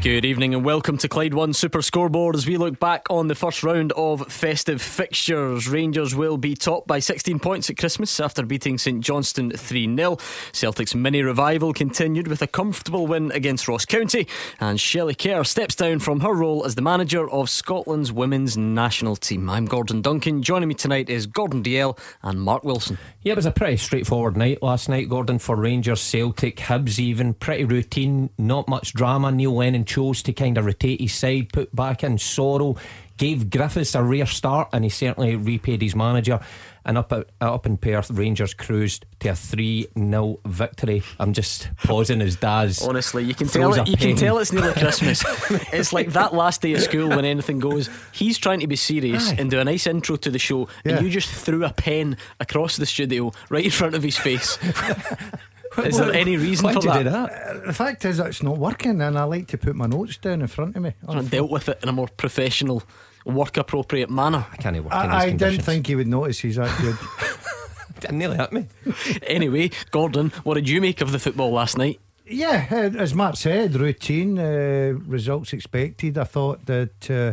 Good evening and welcome to Clyde One Super Scoreboard as we look back on the first round of festive fixtures. Rangers will be topped by 16 points at Christmas after beating St Johnstone 3 0. Celtic's mini revival continued with a comfortable win against Ross County, and Shelley Kerr steps down from her role as the manager of Scotland's women's national team. I'm Gordon Duncan. Joining me tonight is Gordon Dalziel and Mark Wilson. Yeah, it was a pretty straightforward night last night, Gordon, for Rangers, Celtic, Hibs, even. Pretty routine, not much drama. Neil Lennon chose to kind of rotate his side, put back in Soro, gave Griffiths a rare start, and he certainly repaid his manager. And up at, up in Perth, Rangers cruised to a 3 0 victory. I'm just pausing as Daz. Honestly, you can tell it, you can tell it's nearly Christmas. it's like that last day of school when anything goes. He's trying to be serious Aye. and do a nice intro to the show, Yeah. and you just threw a pen across the studio right in front of his face. Is there any reason Why'd for you that? do that? The fact is, it's not working, and I like to put my notes down in front of me. I dealt with it in a more professional, work appropriate manner. I can't work in these I, I didn't think he would notice he's that good. It nearly hit me. Anyway, Gordon, what did you make of the football last night? yeah, uh, as Mark said, routine uh, results expected. I thought that. Uh,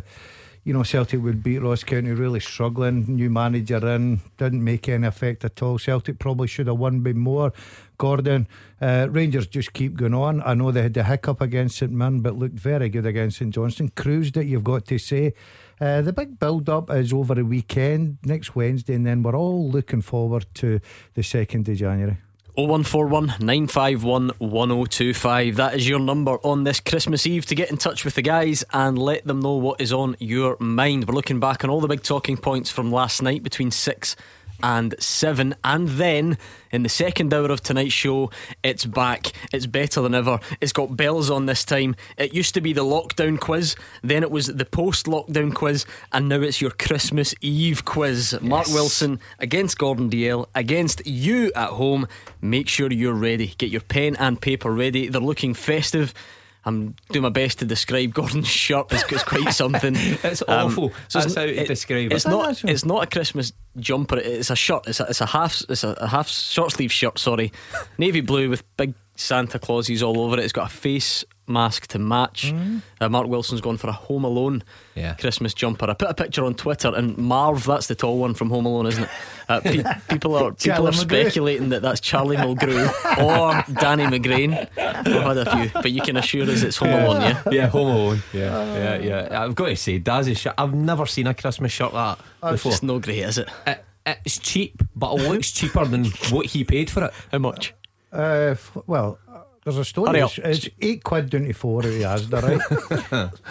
you know, Celtic would beat Ross County really struggling. New manager in, didn't make any effect at all. Celtic probably should have won by more. Gordon, uh, Rangers just keep going on. I know they had the hiccup against St Mirren, but looked very good against St Johnstone. Cruised it, you've got to say. Uh, the big build up is over the weekend, next Wednesday, and then we're all looking forward to the 2nd of January. 0141 951 1025. That is your number on this Christmas Eve to get in touch with the guys and let them know what is on your mind. We're looking back on all the big talking points from last night between 6 and 7. And then in the second hour of tonight's show, it's back. It's better than ever. It's got bells on this time. It used to be the lockdown quiz, then it was the post lockdown quiz, and now it's your Christmas Eve quiz. Mark Wilson against Gordon Dalziel against you at home. Make sure you're ready. Get your pen and paper ready. They're looking festive. I'm doing my best to describe Gordon's shirt. It's, it's quite something. It's Um, awful. That's how to describe It's it. not. That's- It's not a Christmas jumper. It's a shirt. It's a, it's a half. It's a, a half short sleeve shirt. Sorry, navy blue with big Santa Clauses all over it. It's got a face mask to match. Uh, Mark Wilson's gone for a Home Alone Yeah. Christmas jumper. I put a picture on Twitter, and Marv, that's the tall one from Home Alone, isn't it? Uh, pe- people are people Charlie are McGrew. speculating that that's Charlie Mulgrew or Danny McGrain. I've had a few, but you can assure us it's Home Alone, yeah. Yeah, Home Alone. Yeah, yeah, yeah. I've got to say, Daz's shirt. I've never seen a Christmas shirt like that before. It's no great, is it? It, it's cheap, but it looks cheaper than what he paid for it. How much? Uh, f- well, uh, there's a story. It's, it's eight quid down to four at the Asda, right?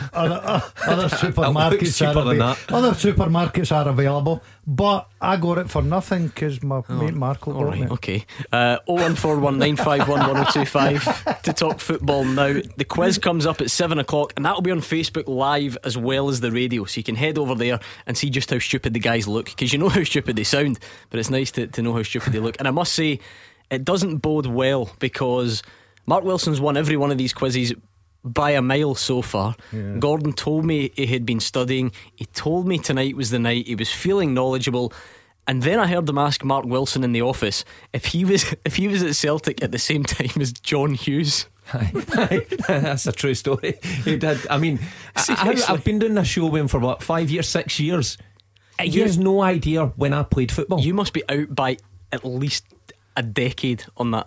other, uh, other supermarkets are than avai- that. other supermarkets are available, but I got it for nothing because my mate Mark will All right, me. okay. Uh, 01419511025 to talk football now. The quiz comes up at 7 o'clock and that'll be on Facebook Live as well as the radio. So you can head over there and see just how stupid the guys look because you know how stupid they sound, but it's nice to, to know how stupid they look. And I must say, it doesn't bode well because Mark Wilson's won every one of these quizzes by a mile so far. Gordon told me he had been studying. He told me tonight was the night. He was feeling knowledgeable. And then I heard him ask Mark Wilson in the office if he was if he was at Celtic at the same time as John Hughes. That's a true story. He did. I mean, I, have been doing this show with him for what five years, six years. He has no idea when I played football. You must be out by at least a decade on that.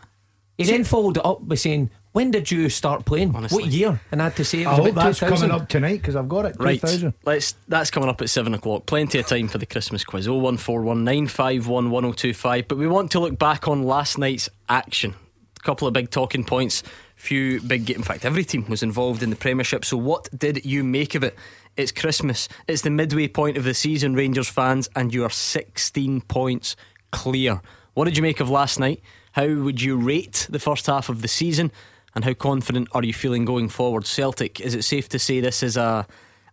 He then followed it up by saying, "When did you start playing? Honestly. What year?" And I had to say it I hope that's 2000. coming up tonight because I've got it. Right. 2000. Let's that's coming up at seven o'clock. Plenty of time for the Christmas quiz. 01419511025. But we want to look back on last night's action. A couple of big talking points. Few big in fact every team was involved in the Premiership. So what did you make of it? It's Christmas. It's the midway point of the season, Rangers fans, and you are 16 points clear. What did you make of last night? How would you rate the first half of the season? And how confident are you feeling going forward? Celtic, is it safe to say this is a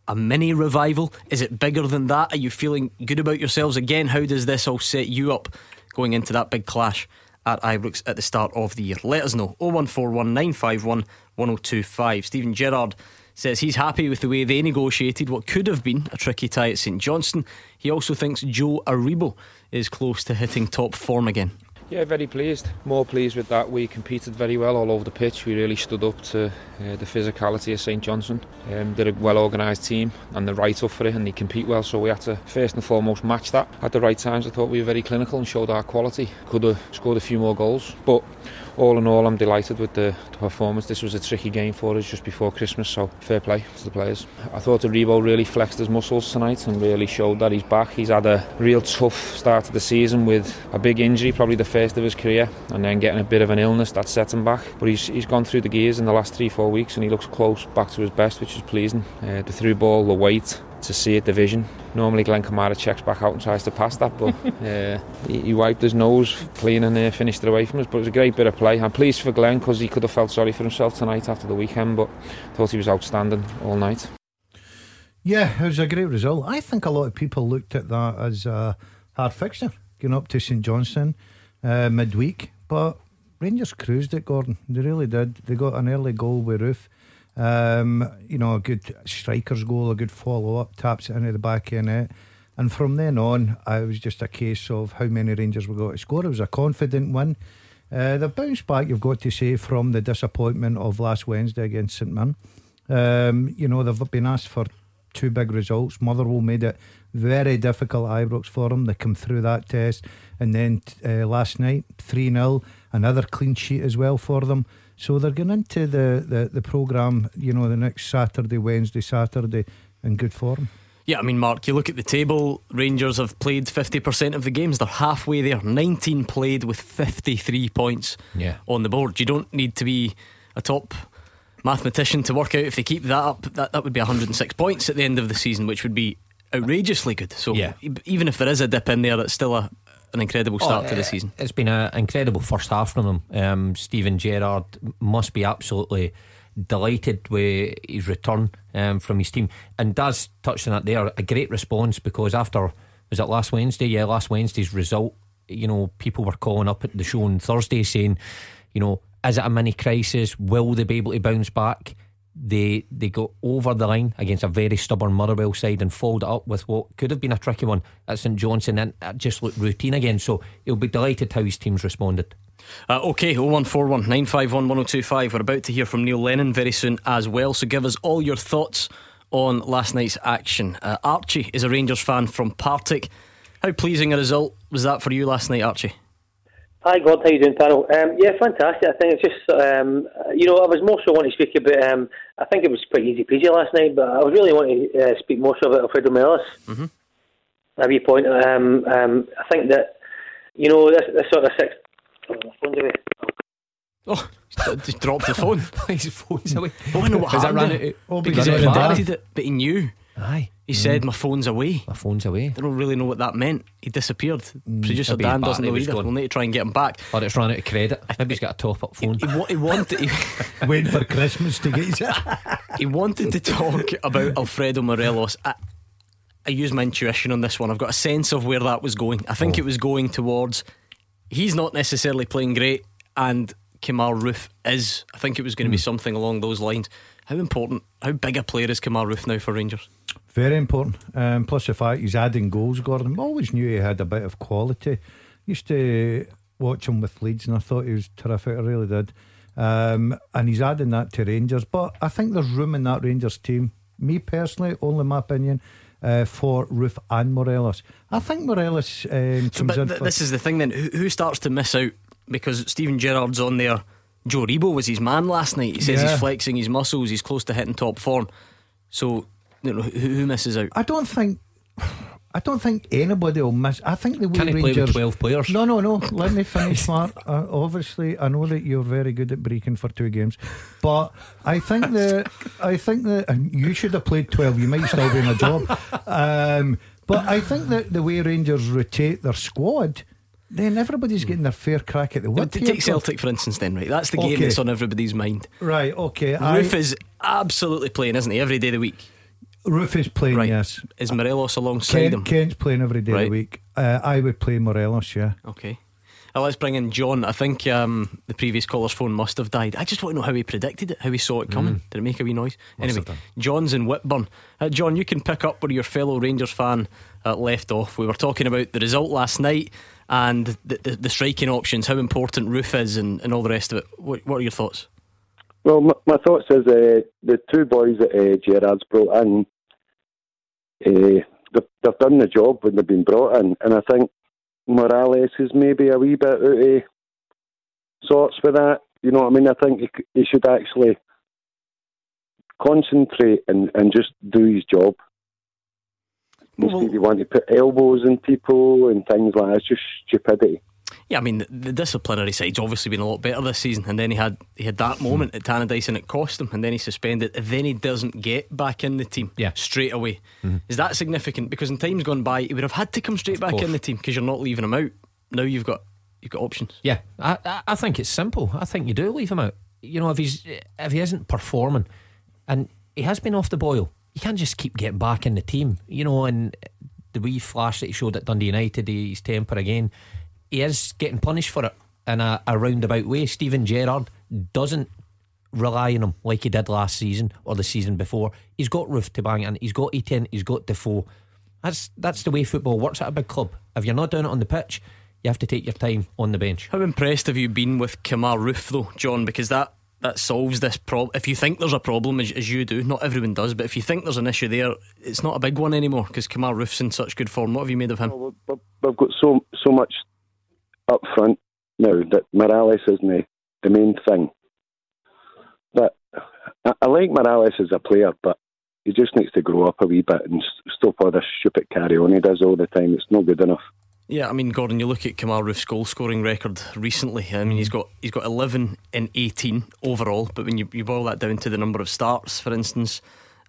a mini revival? Is it bigger than that? Are you feeling good about yourselves again? How does this all set you up going into that big clash at Ibrox at the start of the year. Let us know 0141 951 1025. Steven Gerrard says he's happy with the way they negotiated what could have been a tricky tie at St Johnstone. He also thinks Joe Aribo is close to hitting top form again. Yeah, very pleased. More pleased with that. We competed very well all over the pitch. We really stood up to uh, the physicality of St Johnstone. Um, they're a well organised team and they're right up for it and they compete well. So we had to first and foremost match that. At the right times, I thought we were very clinical and showed our quality. Could have scored a few more goals, but all in all, I'm delighted with the, the, performance. This was a tricky game for us just before Christmas, so fair play to the players. I thought Aribo really flexed his muscles tonight and really showed that he's back. He's had a real tough start to the season with a big injury, probably the first of his career, and then getting a bit of an illness that set him back. But he's, he's gone through the gears in the last three, four weeks, and he looks close back to his best, which is pleasing. Uh, the through ball, the weight, to see it division. Normally Glenn Kamara checks back out and tries to pass that, but uh, he, he, wiped his nose clean and uh, finished it away from us. But it was a great bit of play. I'm pleased for Glenn because he could have felt sorry for himself tonight after the weekend, but thought he was outstanding all night. Yeah, it was a great result. I think a lot of people looked at that as a hard fixture, going up to St Johnstone uh, midweek, but Rangers cruised it, Gordon. They really did. They got an early goal with Roofe. Um, you know, a good striker's goal, a good follow up, taps it into the back the net. And from then on, it was just a case of how many Rangers were going to score. It was a confident win. Uh, the bounce back, you've got to say, from the disappointment of last Wednesday against St Man. Um, you know, they've been asked for two big results. Motherwell made it very difficult Ibrox for them. They come through that test. And then uh, last night, 3 0, another clean sheet as well for them. So they're going into the, the, the programme, you know, the next Saturday, Wednesday, Saturday in good form. Yeah, I mean, Mark, you look at the table, Rangers have played 50% of the games. They're halfway there. 19 played with 53 points yeah. on the board. You don't need to be a top mathematician to work out if they keep that up, that, that would be 106 points at the end of the season, which would be outrageously good. So yeah. even if there is a dip in there, that's still a, an incredible start oh, to the season. It's been an incredible first half from them. Um, Steven Gerrard must be absolutely delighted with his return um, from his team. And does touch on that there, a great response because after, was it last Wednesday? Yeah, last Wednesday's result, you know, people were calling up at the show on Thursday saying, you know, is it a mini crisis? Will they be able to bounce back? They they got over the line against a very stubborn Motherwell side and followed it up with what could have been a tricky one at St Johnstone and it just looked routine again. So he'll be delighted how his team's responded. Uh, okay, 0141 951 1025. We're about to hear from Neil Lennon very soon as well. So give us all your thoughts on last night's action. Uh, Archie is a Rangers fan from Partick. How pleasing a result was that for you last night, Archie? Hi, God. How you doing, panel? Um, yeah, fantastic. I think it's just, um, you know, I was more so wanting to speak about. Um, I think it was pretty easy peasy last night, but I was really wanting to uh, speak more so about Alfredo Morelos. Mm-hmm. A wee point. Um, um, I think that, you know, this, this sort of six. Oh, my phone's away. Oh, just dropped the phone. His phone's away. Oh, I know what happened. Oh, because he planted it, but he knew. Aye. He mm. said, My phone's away. My phone's away. I don't really know what that meant. He disappeared. Mm. Producer Dan doesn't know either. We'll need to try and get him back. Or it's run out of credit. Maybe he's got a top up phone. He, he, he wanted. He, Waiting for Christmas to get he wanted to talk about Alfredo Morelos. I, I use my intuition on this one. I've got a sense of where that was going. I think oh. it was going towards he's not necessarily playing great, and Kemar Roofe is. I think it was going to mm. be something along those lines. How important, how big a player is Kemar Roofe now for Rangers? Very important. Um, plus the fact he's adding goals, Gordon. Always knew he had a bit of quality. Used to watch him with Leeds and I thought he was terrific. I really did. Um, and he's adding that to Rangers. But I think there's room in that Rangers team. Me personally, only my opinion, uh, for Roofe and Morelos. I think Morelos um, so, but th- This is the thing then. Who, who, starts to miss out? Because Steven Gerrard's on there. Joe Aribo was his man last night. He says yeah. he's flexing his muscles. He's close to hitting top form. So you know, who, who misses out? I don't think. I don't think anybody will miss. I think the Can Rangers. play with twelve players? No, no, no. Let me finish, Mark. Uh, obviously, I know that you're very good at breaking for two games, but I think that I think that and you should have played twelve. You might still be in a job. Um, but I think that the way Rangers rotate their squad. Then everybody's getting their fair crack at the whip. Take Celtic, for instance, then, right? That's the okay. game that's on everybody's mind. Right, okay. Roofe I, is absolutely playing, isn't he, every day of the week? Roofe is playing, right. yes. Is Morelos alongside Kent, him? Kent's playing every day right. of the week. Uh, I would play Morelos, yeah. Okay. Uh, let's bring in John. I think um, the previous caller's phone must have died. I just want to know how he predicted it, how he saw it coming. Mm. Did it make a wee noise? Must anyway, John's in Whitburn. Uh, John, you can pick up where your fellow Rangers fan uh, left off. We were talking about the result last night and the, the, the striking options, how important Roofe is, and, and all the rest of it. What, what are your thoughts? Well, my, my thoughts is uh, the two boys that uh, Gerrard's brought in, uh, they've, they've done the job when they've been brought in, and I think Morelos is maybe a wee bit out of sorts with that. You know what I mean? I think he, he should actually concentrate and, and just do his job. Well, Instead, you want to put elbows in people and things like that. It's just stupidity. Yeah, I mean the, the, disciplinary side's obviously been a lot better this season, and then he had he had that moment at Tannadice and it cost him, and then he suspended, and then he doesn't get back in the team yeah. straight away. Mm-hmm. Is that significant? Because in times gone by, he would have had to come straight of back course. in the team because you're not leaving him out. Now you've got you've got options. Yeah, I I think it's simple. I think you do leave him out. You know, if he's if he isn't performing, and he has been off the boil, you can't just keep getting back in the team. You know, and the wee flash that he showed at Dundee United, his temper again he is getting punished for it in a, a roundabout way. Steven Gerrard doesn't rely on him like he did last season or the season before. He's got Roofe to bang and He's got Itten. He's got Defoe. That's that's the way football works at a big club. If you're not doing it on the pitch, you have to take your time on the bench. How impressed have you been with Kemar Roofe though, John? Because that that solves this problem. If you think there's a problem, as, as, you do, not everyone does, but if you think there's an issue there, it's not a big one anymore because Kemar Roofe's in such good form. What have you made of him? Well, we've got so so much up front now that Morelos isn't the, the main thing. But I, I like Morelos as a player, but he just needs to grow up a wee bit and stop all this stupid carry on he does all the time. It's not good enough. Yeah, I mean, Gordon, you look at Kemar Roofe's goal scoring record recently. I mean, he's got he's got 11 in 18 overall, but when you, you boil that down to the number of starts, for instance,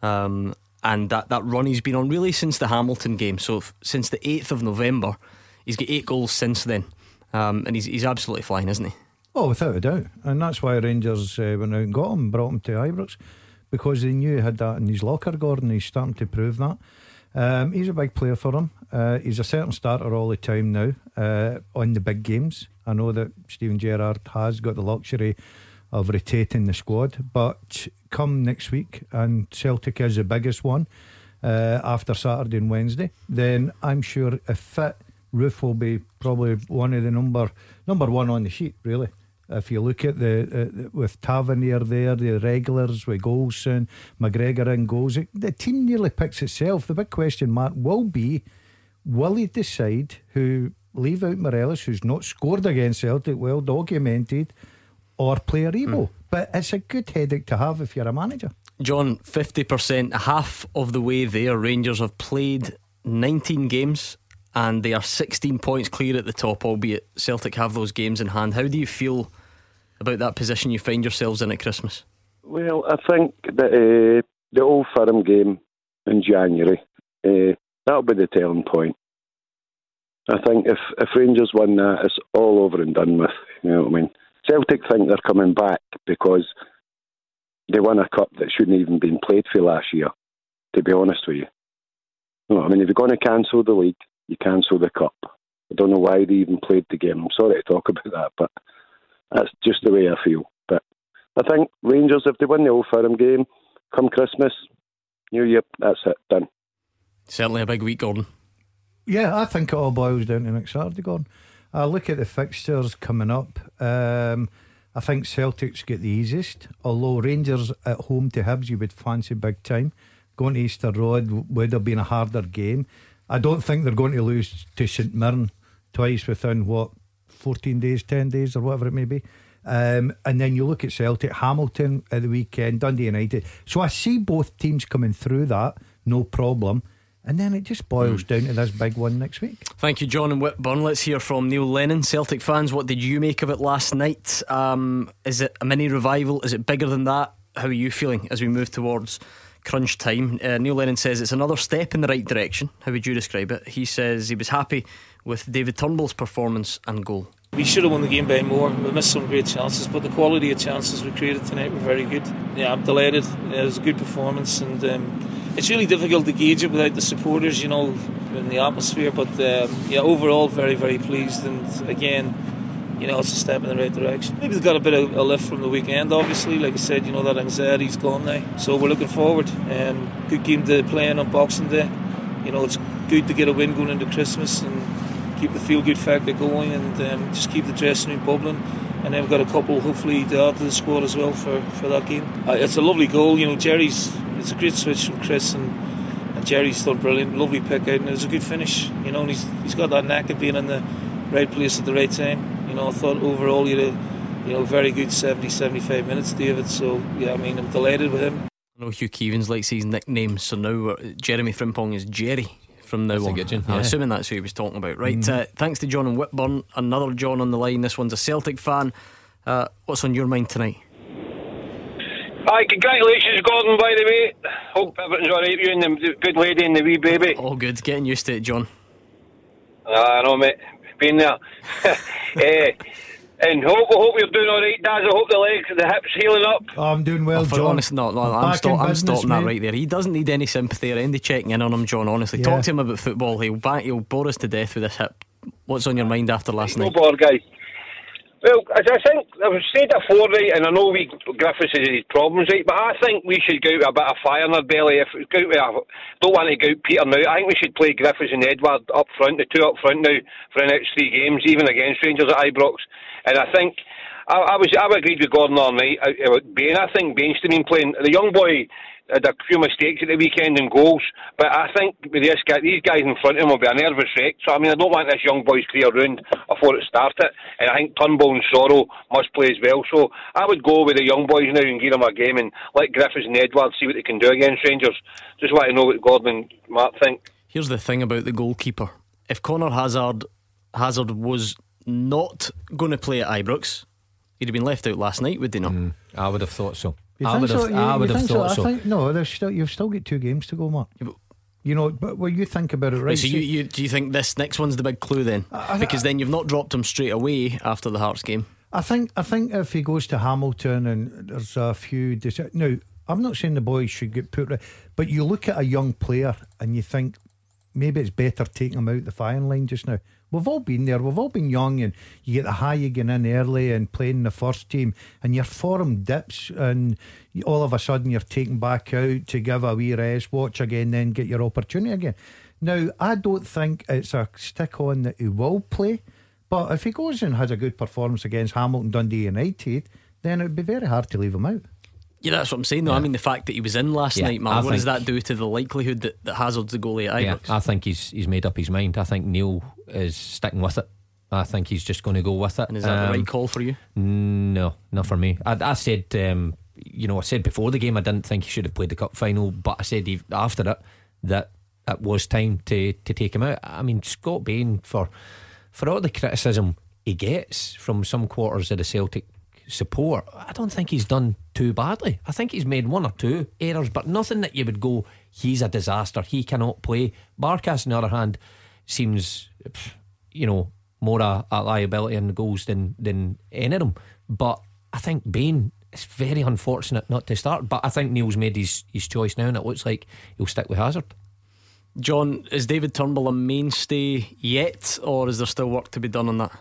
um, and that, that run he's been on really since the Hamilton game, so f- since the 8th of November, he's got eight goals since then. Um, and he's, he's absolutely flying, isn't he? Oh, without a doubt. And that's why Rangers uh, went out and got him, brought him to Ibrox, because they knew he had that in his locker, Gordon. He's starting to prove that. Um, he's a big player for them. Uh, he's a certain starter all the time now uh, on the big games. I know that Steven Gerrard has got the luxury of rotating the squad, but come next week, and Celtic is the biggest one uh, after Saturday and Wednesday, then I'm sure if fit Roofe will be probably one of the number number one on the sheet, really. If you look at the uh, with Tavernier there, the regulars with Goldson, McGregor and goals, the team nearly picks itself. The big question mark will be: Will he decide who leave out Morelos, who's not scored against Celtic, well documented, or play Aribo? Mm. But it's a good headache to have if you're a manager. John, fifty percent, half of the way there. Rangers have played 19 games and they are 16 points clear at the top, albeit Celtic have those games in hand. How do you feel about that position you find yourselves in at Christmas? Well, I think that uh, the Old Firm game in January, uh, that'll be the turning point. I think if, if Rangers win that, it's all over and done with. You know what I mean? Celtic think they're coming back because they won a cup that shouldn't even been played for last year, to be honest with you. you know, I mean, if you're going to cancel the league, you cancel the cup. I don't know why they even played the game. I'm sorry to talk about that, but that's just the way I feel. But I think Rangers, if they win the Old Firm game, come Christmas, New Year, that's it, done. Certainly a big week, Gordon. Yeah, I think it all boils down to next Saturday, Gordon. I look at the fixtures coming up. Um, I think Celtic's get the easiest, although Rangers at home to Hibs, you would fancy big time. Going to Easter Road would have been a harder game. I don't think they're going to lose to St Mirren twice within what 14 days, 10 days, or whatever it may be. Um, and then you look at Celtic, Hamilton at the weekend, Dundee United. So I see both teams coming through that, no problem. And then it just boils mm. down to this big one next week. Thank you, John and Whitburn. Let's hear from Neil Lennon, Celtic fans. What did you make of it last night? Um, is it a mini revival? Is it bigger than that? How are you feeling as we move towards crunch time. Uh, Neil Lennon says it's another step in the right direction. How would you describe it? He says he was happy with David Turnbull's performance and goal. We should have won the game by more. We missed some great chances, but the quality of chances we created tonight were very good. Yeah, I'm delighted. It was a good performance, and um, it's really difficult to gauge it without the supporters, you know, in the atmosphere. But um, yeah, overall, very, very pleased. And again, you know, it's a step in the right direction. Maybe they've got a bit of a lift from the weekend, obviously. Like I said, you know, that anxiety's gone now. So we're looking forward. Um, good game to play on Boxing Day. You know, it's good to get a win going into Christmas and keep the feel good factor going and um, just keep the dressing room bubbling. And then we've got a couple, hopefully, to add to the squad as well for, for that game. Uh, it's a lovely goal. You know, Jerry's, it's a great switch from Chris and, and Jerry's done brilliant. Lovely pick out and it was a good finish. You know, and he's, he's got that knack of being in the right place at the right time. You know, I thought overall you had a you know, very good 70, 75 minutes, David. So, yeah, I mean, I'm delighted with him. I know Hugh Keevins likes his nickname, so now uh, Jeremy Frimpong is Jerry from now That's on. good, yeah. I'm assuming that's who he was talking about. Right, Mm-hmm. uh, thanks to John and Whitburn. Another John on the line. This one's a Celtic fan. Uh, what's on your mind tonight? Hi, congratulations, Gordon, by the way. Hope everything's alright with you and the good lady and the wee baby. All good, getting used to it, John. I know, mate. Been there. Eh, and hope, hope you're doing alright, Daz. I hope the legs, the hips healing up. Oh, I'm doing well, For John. honest, no, no, I'm I'm, back stop, I'm business, stopping that right there. He doesn't need any sympathy or any checking in on him, John. Honestly, Yeah. talk to him about football. He'll back, he'll bore us to death with this hip. What's on your mind after last No night? bother, guys. Well, as I think I've said before, right, and I know we Griffiths has his problems, right, but I think we should go out with a bit of fire in our belly. If we go out with don't want to go out Peter now, I think we should play Griffiths and Edward up front, the two up front now for the next three games, even against Rangers at Ibrox. And I think I, I was I agreed with Gordon all night about Bain. I think Bain's been playing the young boy. Had a few mistakes at the weekend and goals, but I think with this guy, these guys in front of him will be a nervous wreck. So I mean, I don't want this young boy's career ruined before it started. And I think Turnbull and Soro must play as well. So I would go with the young boys now and give them a game and let Griffiths and Edwards see what they can do against Rangers. Just want to know what Gordon and Mark think. Here's the thing about the goalkeeper. If Conor Hazard Hazard was not going to play at Ibrox, he'd have been left out last night, would he not? Mm, I would have thought so. You I think would have. so? You- I would have think thought so. I think no. There's still you've still got two games to go, Mark. You know, but when you think about it, right? Right, so you, you do you think this next one's the big clue then? I- because then you've not dropped him straight away after the Hearts game. I think I think if he goes to Hamilton and there's a few deci- now, I'm not saying the boys should get put right, but you look at a young player and you think maybe it's better taking him out the firing line just now. We've all been there. We've all been young, and you get the high you get in early and playing the first team, and your form dips, and all of a sudden you're taken back out to give a wee rest, watch again, then get your opportunity again. Now, I don't think it's a stick on that he will play, but if he goes and has a good performance against Hamilton Dundee United, then it would be very hard to leave him out. Yeah, that's what I'm saying though. I mean the fact that he was in last Yeah, night, man, I what does that do to the likelihood that, that Hazard's the goalie at Yeah, I think he's he's made up his mind. I think Neil is sticking with it. I think he's just going to go with it. and is that the Um, right call for you? No, not for me. I, I said, um, you know, I said before the game I didn't think he should have played the cup final, but I said after it that it was time to to take him out. I mean, Scott Bain for for all the criticism he gets from some quarters of the Celtic support, I don't think he's done too badly. I think he's made one or two errors, but nothing that you would go, he's a disaster. He cannot play. Barkas, on the other hand, seems, you know, more a, a liability in the goals than than any of them. But I think Bain. It's very unfortunate not to start, but I think Neil's made his, his choice now, and it looks like he'll stick with Hazard. John, is David Turnbull a mainstay yet, or is there still work to be done on that?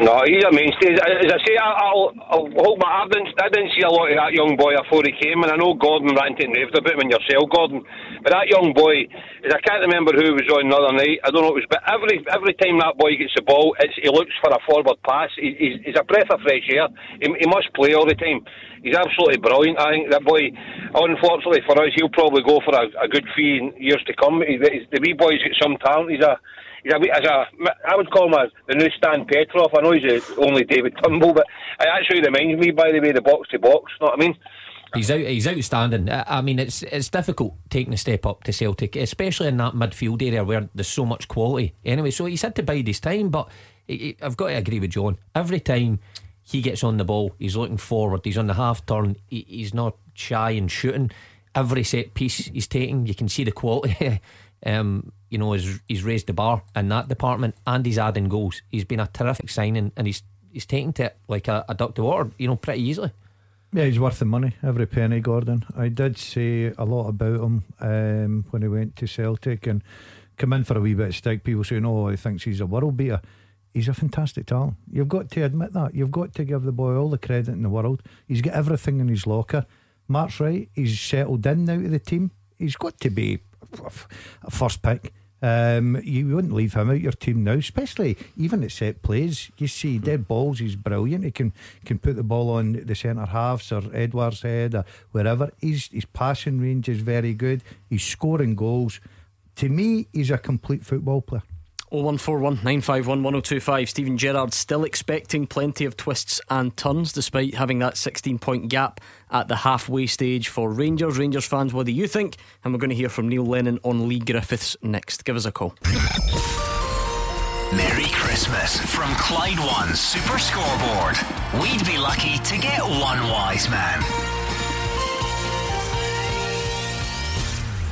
No, he's a mainstay. As I say, I- I'll, I'll hold my. I didn't, I didn't see a lot of that young boy before he came, and I know Gordon ranted and raved about him in yourself, Gordon. But that young boy, I can't remember who was on the other night. I don't know. It was, but every every time that boy gets the ball, he looks for a forward pass. He, he's, he's a breath of fresh air. He, he must play all the time. He's absolutely brilliant. I think that boy. Unfortunately for us, he'll probably go for a, a good in years to come. He's, the wee boy's got some talent. He's a He's a, as a, I would call him a, the new Stan Petrov. I know he's a, only David Turnbull, but it actually reminds me, by the way, the box to box. Know what I mean? He's out. He's outstanding. I I mean, it's it's difficult taking a step up to Celtic, especially in that midfield area where there's so much quality. Anyway, so he's had to bide his time, but he- he- I've got to agree with John. Every time he gets on the ball, he's looking forward. He's on the half turn. He, he's not shy in shooting. Every set piece he's taking, you can see the quality. um, you know, he's, he's raised the bar in that department, and he's adding goals. He's been a terrific signing, and he's he's taking to it like a, a duck to water. You know, pretty easily. Yeah, he's worth the money, every penny, Gordon. I did say a lot about him um, when he went to Celtic and come in for a wee bit of stick. People saying, oh, he thinks he's a world beater. He's a fantastic talent. You've got to admit that. You've got to give the boy all the credit in the world. He's got everything in his locker. Mark's right. He's settled in now to the team. He's got to be a first pick. Um, you wouldn't leave him out your team now, especially even at set plays. You see dead balls, he's brilliant. He can can put the ball on the centre halves or Edwards' head or wherever. He's, his passing range is very good. He's scoring goals. To me, he's a complete football player. 0141 951 1025. Steven Gerrard still expecting plenty of twists and turns despite having that 16 point gap at the halfway stage for Rangers. Rangers fans, what do you think? And we're going to hear from Neil Lennon on Lee Griffiths next. Give us a call. Merry Christmas from Clyde One Super Scoreboard. We'd be lucky to get one wise man.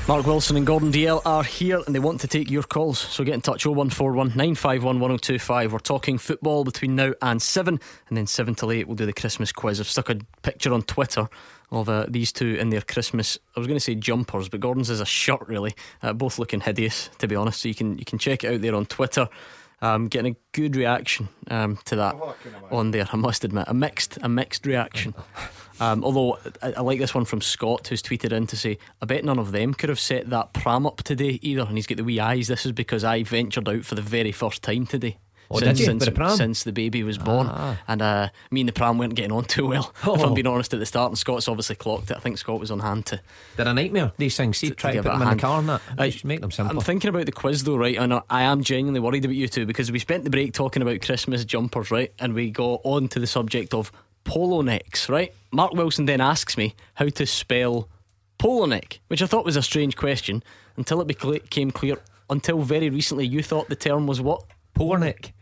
Mark Wilson and Gordon Dalziel are here and they want to take your calls. So get in touch 0141 951 1025. We're talking football between now and 7 and then 7 till 8 we'll do the Christmas quiz. I've stuck a picture on Twitter of uh, these two in their Christmas I was going to say jumpers but Gordon's is a shirt really. Uh, both looking hideous to be honest. So you can you can check it out there on Twitter. Um, getting a good reaction um, to that on there. I must admit, a mixed, a mixed reaction. Um, although I, I, like this one from Scott, who's tweeted in to say, "I bet none of them could have set that pram up today either." And he's got the wee eyes. This is because I ventured out for the very first time today. Oh, since, since, the since, the baby was born, ah. and uh, me and the pram weren't getting on too well. Oh. If I'm oh. being honest at the start, and Scott's obviously clocked it. I think Scott was on hand to. They're a nightmare. These things. See, to, try to, to put them in the car and that. I, make them simple. I'm thinking about the quiz though, right? And I am genuinely worried about you two because we spent the break talking about Christmas jumpers, right? And we got on to the subject of polo necks, right? Mark Wilson then asks me how to spell polo neck, which I thought was a strange question until it became clear. Until very recently, you thought the term was what? Polar neck.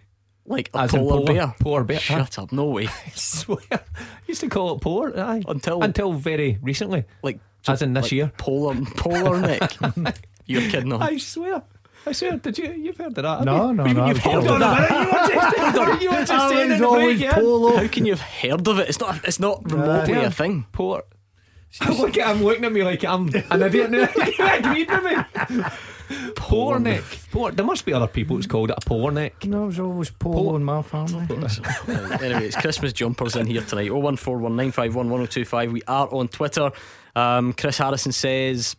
Like a As polar, polar bear. Polar bear. Shut huh? up! No way. I swear. I used to call it polar. Aye. Until until very recently. Like as in this like year. Polar polar neck. You're kidding on. I swear. I swear, did you? You've heard of that? No, no, no. You've heard of that? You were just, you were just saying it break, polo. How can you have heard of it? It's not. It's not remotely a thing. Poor. Look at him looking at me like I'm an idiot now. you agreed with me. Poor neck. Poor. There must be other people who's called it a poor neck. No, it was always polo in my family. anyway, it's Christmas jumpers in here tonight. Oh one four one nine five one one zero oh two five. We are on Twitter. Um, Chris Harrison says.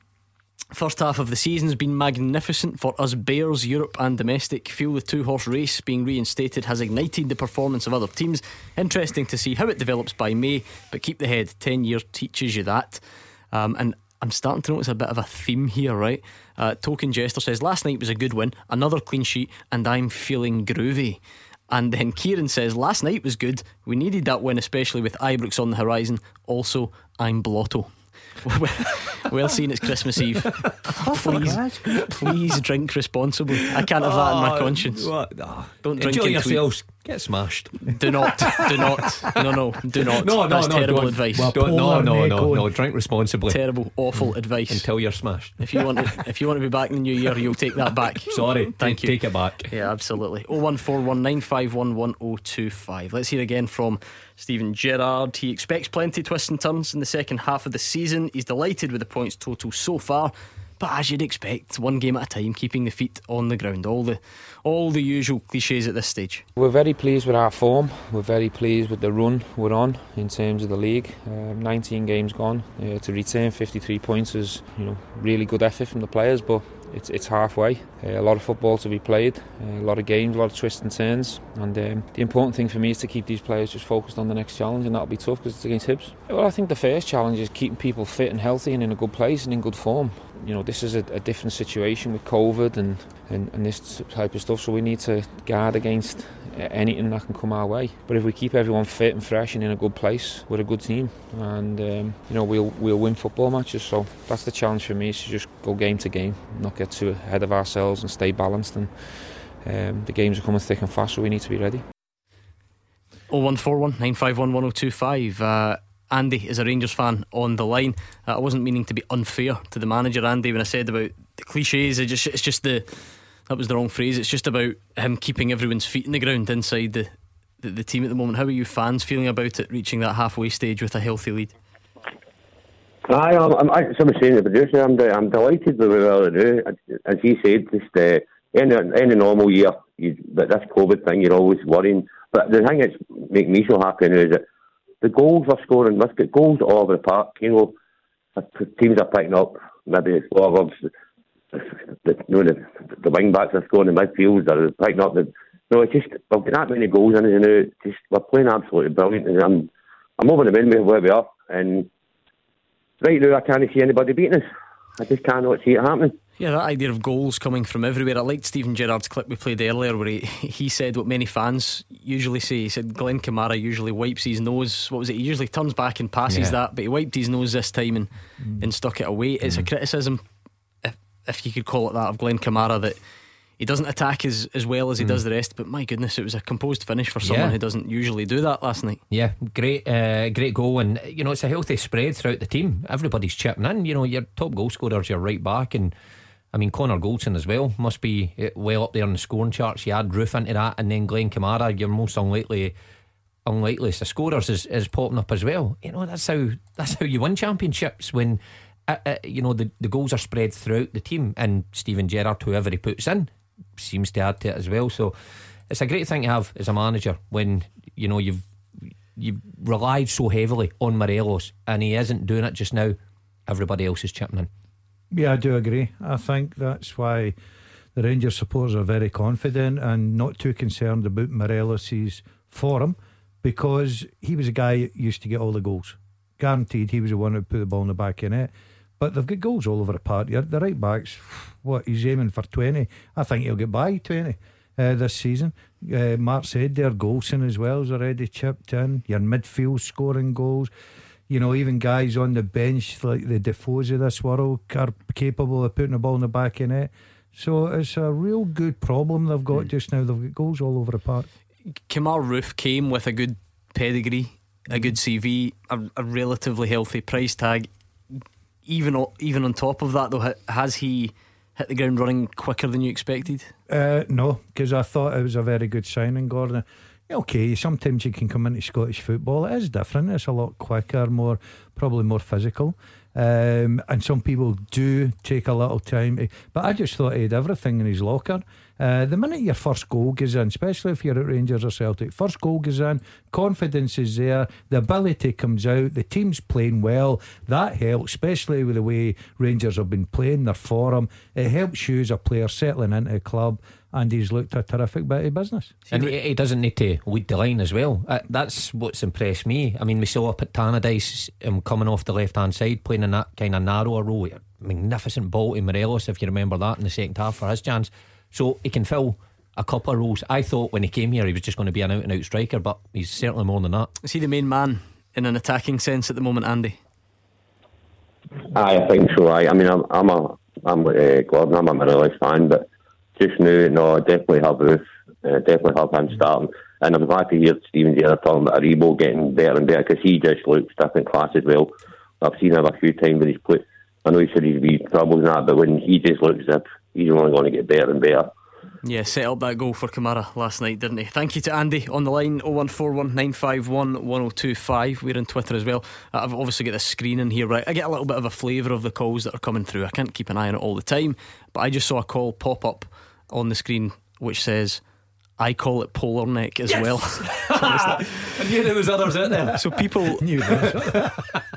First half of the season's been magnificent for us Bears, Europe and domestic. Feel the two horse race being reinstated has ignited the performance of other teams. Interesting to see how it develops by May, but keep the head. 10 years teaches you that. Um, and I'm starting to notice a bit of a theme here, right? Uh, Token Jester says, Last night was a good win, another clean sheet, and I'm feeling groovy. And then Kieran says, Last night was good. We needed that win, especially with Ibrox on the horizon. Also, I'm Blotto. well seen, it's Christmas Eve. Oh, please, please drink responsibly. I can't have that in my oh, conscience. What? Oh, Don't drink Enjoy yourselves. Get smashed. Do not. Do not. No, no. Do not. No, no, That's no. Terrible don't. advice. Well, don't, no, no, no, no. Drink responsibly. Terrible, awful advice. Until you're smashed. If you want, to, if you want to be back in the new year, you'll take that back. Sorry. Thank you. Take it back. Yeah, absolutely. Oh one four one nine five one one zero oh two five. Let's hear again from Steven Gerrard. He expects plenty of twists and turns in the second half of the season. He's delighted with the points total so far. But as you'd expect, one game at a time, keeping the feet on the ground. All the all the usual cliches at this stage. We're very pleased with our form. We're very pleased with the run we're on in terms of the league. Um, 19 games gone uh, to retain 53 points is you know really good effort from the players, but it's it's halfway. Uh, a lot of football to be played, uh, a lot of games, a lot of twists and turns. And um, the important thing for me is to keep these players just focused on the next challenge, and that'll be tough because it's against Hibs. Well, I think the first challenge is keeping people fit and healthy and in a good place and in good form. You know, this is a, a different situation with COVID and, and, and this type of stuff, so we need to guard against anything that can come our way. But if we keep everyone fit and fresh and in a good place, we're a good team, and um, you know we'll we'll win football matches. So that's the challenge for me: is to just go game to game, not get too ahead of ourselves, and stay balanced. And um, the games are coming thick and fast, so we need to be ready. Oh one four one nine five one one zero oh two five. Uh, Andy is a Rangers fan on the line. Uh, I wasn't meaning to be unfair to the manager, Andy, when I said about the cliches. It just, it's just the that was the wrong phrase. It's just about him keeping everyone's feet in the ground inside the, the, the team at the moment. How are you fans feeling about it reaching that halfway stage with a healthy lead? Aye, I'm, I'm, as I was saying to the producer, I'm, I'm delighted with what we do. As he said, just uh, any, any normal year, you, but this COVID thing, you're always worrying. But the thing that's making me so happy now is that the goals we're scoring, let's get goals all over the park. You know, teams are picking up maybe it's forwards, the, you know, the, the wing backs are scoring, the midfields are picking up. The, no, it's just we've got that many goals in it now. Just we're playing absolutely brilliant, and I'm I'm over the moon with where we are. And right now, I can't see anybody beating us. I just cannot see it happening. Yeah, that idea of goals coming from everywhere. I liked Steven Gerrard's clip we played earlier where he, he said what many fans usually say. He said Glenn Kamara usually wipes his nose. What was it? He usually turns back and passes yeah. that, but he wiped his nose this time and, mm. and stuck it away. It's mm. a criticism, if, if you could call it that, of Glenn Kamara that he doesn't attack as, as well as he mm. does the rest. But my goodness, it was a composed finish for someone yeah. who doesn't usually do that last night. Yeah, great, uh, great goal, and you know it's a healthy spread throughout the team. Everybody's chipping in. You know, your top goal scorers, your right back, and I mean Connor Goldson as well must be uh, well up there in the scoring charts. You add Roofe into that, and then Glenn Kamara, your most unlikely. Unlikeliest of scorers is, is popping up as well. You know that's how that's how you win championships when uh, uh, you know the, the goals are spread throughout the team and Steven Gerrard whoever he puts in seems to add to it as well. So it's a great thing to have as a manager when you know you've you've relied so heavily on Morelos and he isn't doing it just now. Everybody else is chipping in. Yeah, I do agree. I think that's why the Rangers supporters are very confident and not too concerned about Morelos' form because he was a guy who used to get all the goals. Guaranteed he was the one who put the ball in the back of the net. But they've got goals all over the park. The right backs, what he's aiming for twenty. I think he'll get by twenty uh, this season. Uh, Mark said there, Goldson as well has already chipped in. Your midfield scoring goals. You know, even guys on the bench like the Defoes of this world are capable of putting the ball in the back of net. So it's a real good problem they've got mm. just now. They've got goals all over the park. Kemar Roofe came with a good pedigree, a good CV, a, a relatively healthy price tag even even on top of that, though, has he hit the ground running quicker than you expected? Uh, no, because I thought it was a very good signing, Gordon. Okay, sometimes you can come into Scottish football. It is different. It's a lot quicker, more probably more physical. Um, and some people do take a little time. but I just thought he had everything in his locker. Uh, the minute your first goal goes in, especially if you're at Rangers or Celtic, first goal goes in, confidence is there, the ability comes out, the team's playing well. That helps, especially with the way Rangers have been playing their form. It helps you as a player settling into a club and he's looked a terrific bit of business. And he, he doesn't need to lead the line as well. Uh, that's what's impressed me. I mean, we saw up at Tannadice um, coming off the left hand side, playing in that kind of narrower role. Magnificent ball to Morelos, if you remember that in the second half for his chance. So he can fill a couple of roles. I thought when he came here he was just going to be an out and out striker, but he's certainly more than that. Is he the main man in an attacking sense at the moment, Andy? I think so. I, I mean, I'm, I'm a, I'm uh, Gordon. I'm a Morelos fan, but just now, no, definitely have Roofe, uh, definitely have him starting. And I'm glad to hear Steven Gerrard talking about Aribo getting better and better because he just looks different class as well. I've seen him a few times when he's played. I know he said he's been troubles and that, but when he just looks up, he's only going to get better and better. Yeah, set up that goal for Kamara last night, didn't he? Thank you to Andy on the line 01419511025. We're on Twitter as well. Uh, I've obviously got the screen in here, right? I get a little bit of a flavour of the calls that are coming through. I can't keep an eye on it all the time, but I just saw a call pop up on the screen which says I call it polar neck as yes! well. I knew there was others out there. So people knew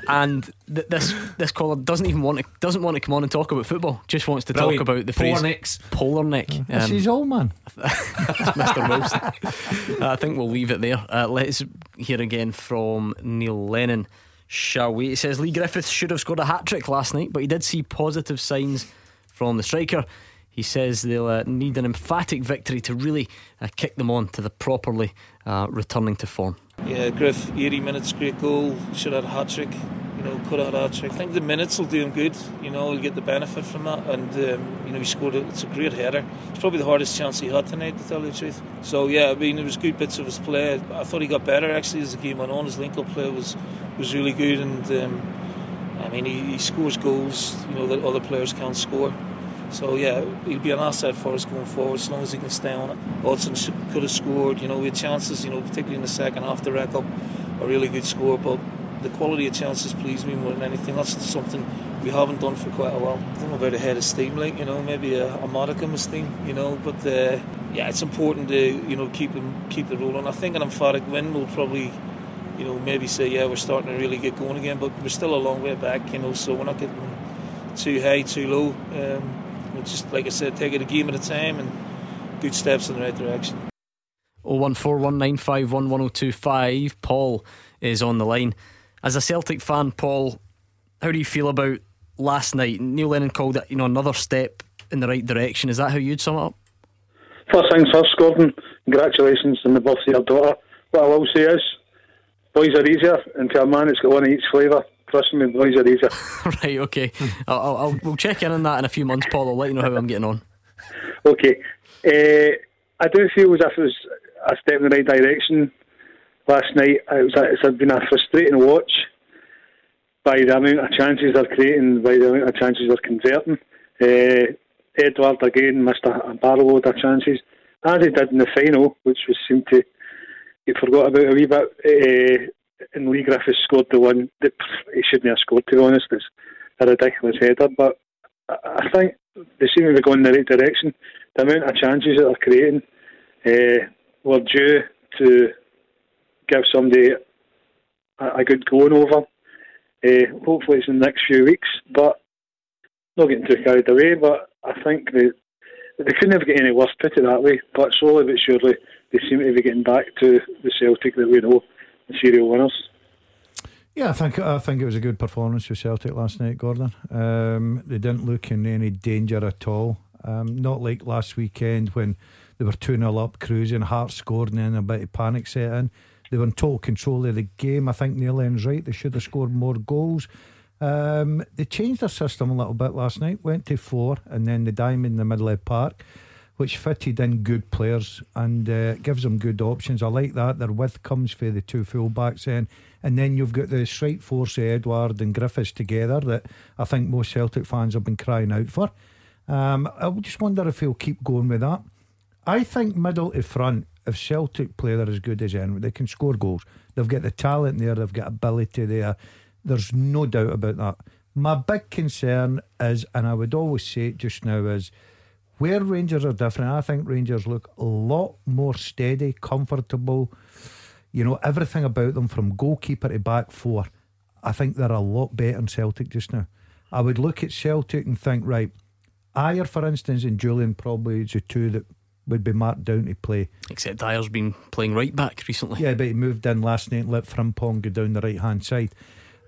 and th- this this caller doesn't even want to doesn't want to come on and talk about football. Just wants to Brilliant. talk about the polar phrase necks. polar neck. Um, this is all man. Mr. Wilson. I think we'll leave it there. Uh, let's hear again from Neil Lennon. Shall we? He says Lee Griffiths should have scored a hat trick last night, but he did see positive signs from the striker. He says they'll uh, need an emphatic victory to really uh, kick them on to the properly uh, returning to form. Yeah, Griff, 80 minutes, great goal. Should have had a hat trick. You know, could have had a hat trick. I think the minutes will do him good. You know, he'll get the benefit from that. And, um, you know, he scored a, it's a great header. It's probably the hardest chance he had tonight, to tell you the truth. So, yeah, I mean, it was good bits of his play. I thought he got better, actually, as the game went on. His link up play was, was really good. And, um, I mean, he, he scores goals, you know, that other players can't score. So yeah, he'll be an asset for us going forward as long as he can stay on it. Hudson could have scored, you know, we had chances, you know, particularly in the second half to rack up a really good score, but the quality of chances pleased me more than anything. That's something we haven't done for quite a while. I don't know about a head of steam, like you know, maybe a, a modicum of steam, you know, but uh, yeah, it's important to you know keep them keep the rolling. I think an emphatic win will probably you know maybe say yeah we're starting to really get going again, but we're still a long way back. You know, so we're not getting too high, too low. Um, we'll just like I said, take it a game at a time and good steps in the right direction. 01419511025. Paul is on the line. As a Celtic fan, Paul, how do you feel about last night? Neil Lennon called it, you know, another step in the right direction. Is that how you'd sum it up? First things first, Gordon. Congratulations on the birth of your daughter. What I will say is, boys are easier, and to a man, it's got one of each flavour. Trust me, boys are easier. right, okay. I'll, I'll, I'll, we'll check in on that in a few months, Paul. I'll let you know how I'm getting on. Okay. Uh, I do feel as if it was a step in the right direction last night. It was a, it's been a frustrating watch by the amount of chances they're creating, by the amount of chances they're converting. Uh, Edouard again missed a, a barrel load of chances, as he did in the final, which was seemed to get forgot about a wee bit. Uh, and Leigh Griffiths scored the one that he shouldn't have scored, to be honest. It's a ridiculous header, but I think they seem to be going in the right direction. The amount of chances that they're creating uh, were due to give somebody a, a good going over. Uh, hopefully, it's in the next few weeks, but not getting too carried away. But I think they they couldn't have got any worse, put it that way. But slowly but surely, they seem to be getting back to the Celtic that we know, serial winners. Yeah, I think I think it was a good performance for Celtic last night, Gordon. Um, they didn't look in any danger at all. Um, not like last weekend when they were 2 0 up, cruising, Hearts scored, and then a bit of panic set in. They were in total control of the game. I think Neil Lennon's right. They should have scored more goals. Um, they changed their system a little bit last night, went to four, and then the diamond in the middle of the park, which fitted in good players and uh, gives them good options. I like that. Their width comes for the two fullbacks in, and then you've got the strike force of Edouard and Griffiths together that I think most Celtic fans have been crying out for. Um, I just wonder if he'll keep going with that. I think middle to front, if Celtic play, they're as good as anyone. They can score goals. They've got the talent there. They've got ability there. There's no doubt about that. My big concern is, and I would always say it just now, is where Rangers are different. I think Rangers look a lot more steady, comfortable. You know, everything about them from goalkeeper to back four. I think they're a lot better than Celtic just now. I would look at Celtic and think, right, Ajer, for instance, and Jullien probably is the two that would be marked down to play. Except Ajer's been playing right back recently. Yeah, but he moved in last night and let Frimpong go down the right hand side.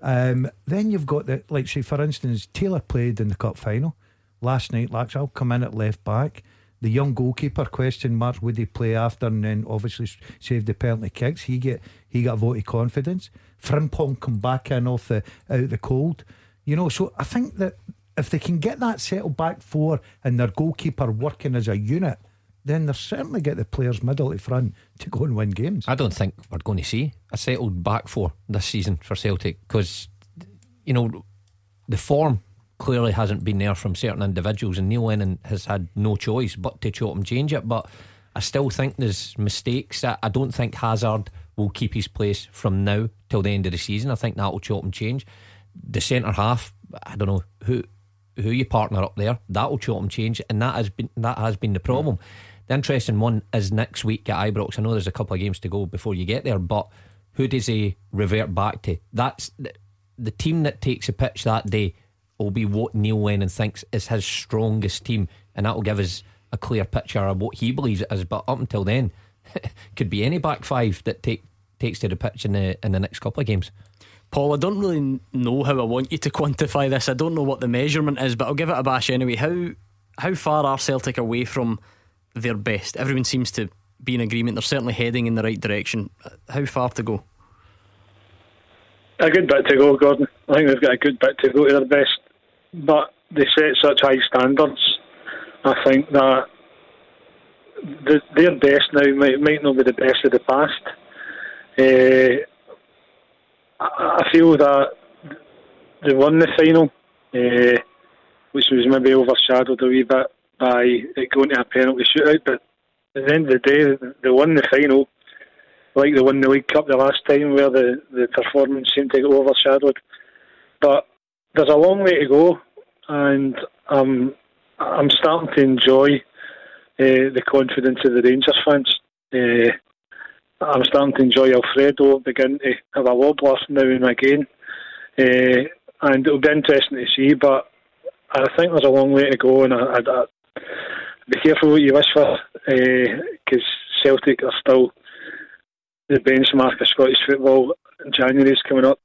Um, then you've got the like say for instance Taylor played in the cup final last night. Laxalt come in at left back. The young goalkeeper question mark would he play after and then obviously saved the penalty kicks. He get he got a vote of confidence. Frimpong come back in off the out the cold. You know, so I think that if they can get that settled back four and their goalkeeper working as a unit, then they'll certainly get the players middle to front to go and win games. I don't think we're going to see a settled back four this season for Celtic because, you know, the form clearly hasn't been there from certain individuals, and Neil Lennon has had no choice but to chop and change it. But I still think there's mistakes. I don't think Hazard will keep his place from now till the end of the season. I think that will chop and change. The centre half, I don't know who who you partner up there. That will chop and change, and that has been that has been the problem. Mm. The interesting one is next week at Ibrox. I know there's a couple of games to go before you get there, but who does he revert back to? That's the, the team that takes a pitch that day will be what Neil Lennon thinks is his strongest team, and that will give us a clear picture of what he believes it is. But up until then, could be any back five that take takes to the pitch in the in the next couple of games. Paul, I don't really know how I want you to quantify this. I don't know what the measurement is, but I'll give it a bash anyway. How how far are Celtic away from their best. Everyone seems to be in agreement. They're certainly heading in the right direction. How far to go? A good bit to go, Gordon. I think they've got a good bit to go to their best, but they set such high standards. I think that the, their best now might might not be the best of the past. Uh, I, feel that they won the final, uh, which was maybe overshadowed a wee bit by it going to a penalty shootout. But at the end of the day, they won the final, like they won the League Cup the last time, where the, the performance seemed to get overshadowed. But there's a long way to go, and um, I'm starting to enjoy uh, the confidence of the Rangers fans. Uh, I'm starting to enjoy Alfredo, begin to have a wobbler now and again. Uh, and it'll be interesting to see, but I think there's a long way to go, and I, I, I be careful what you wish for, because Celtic are still the benchmark of Scottish football. January's coming up.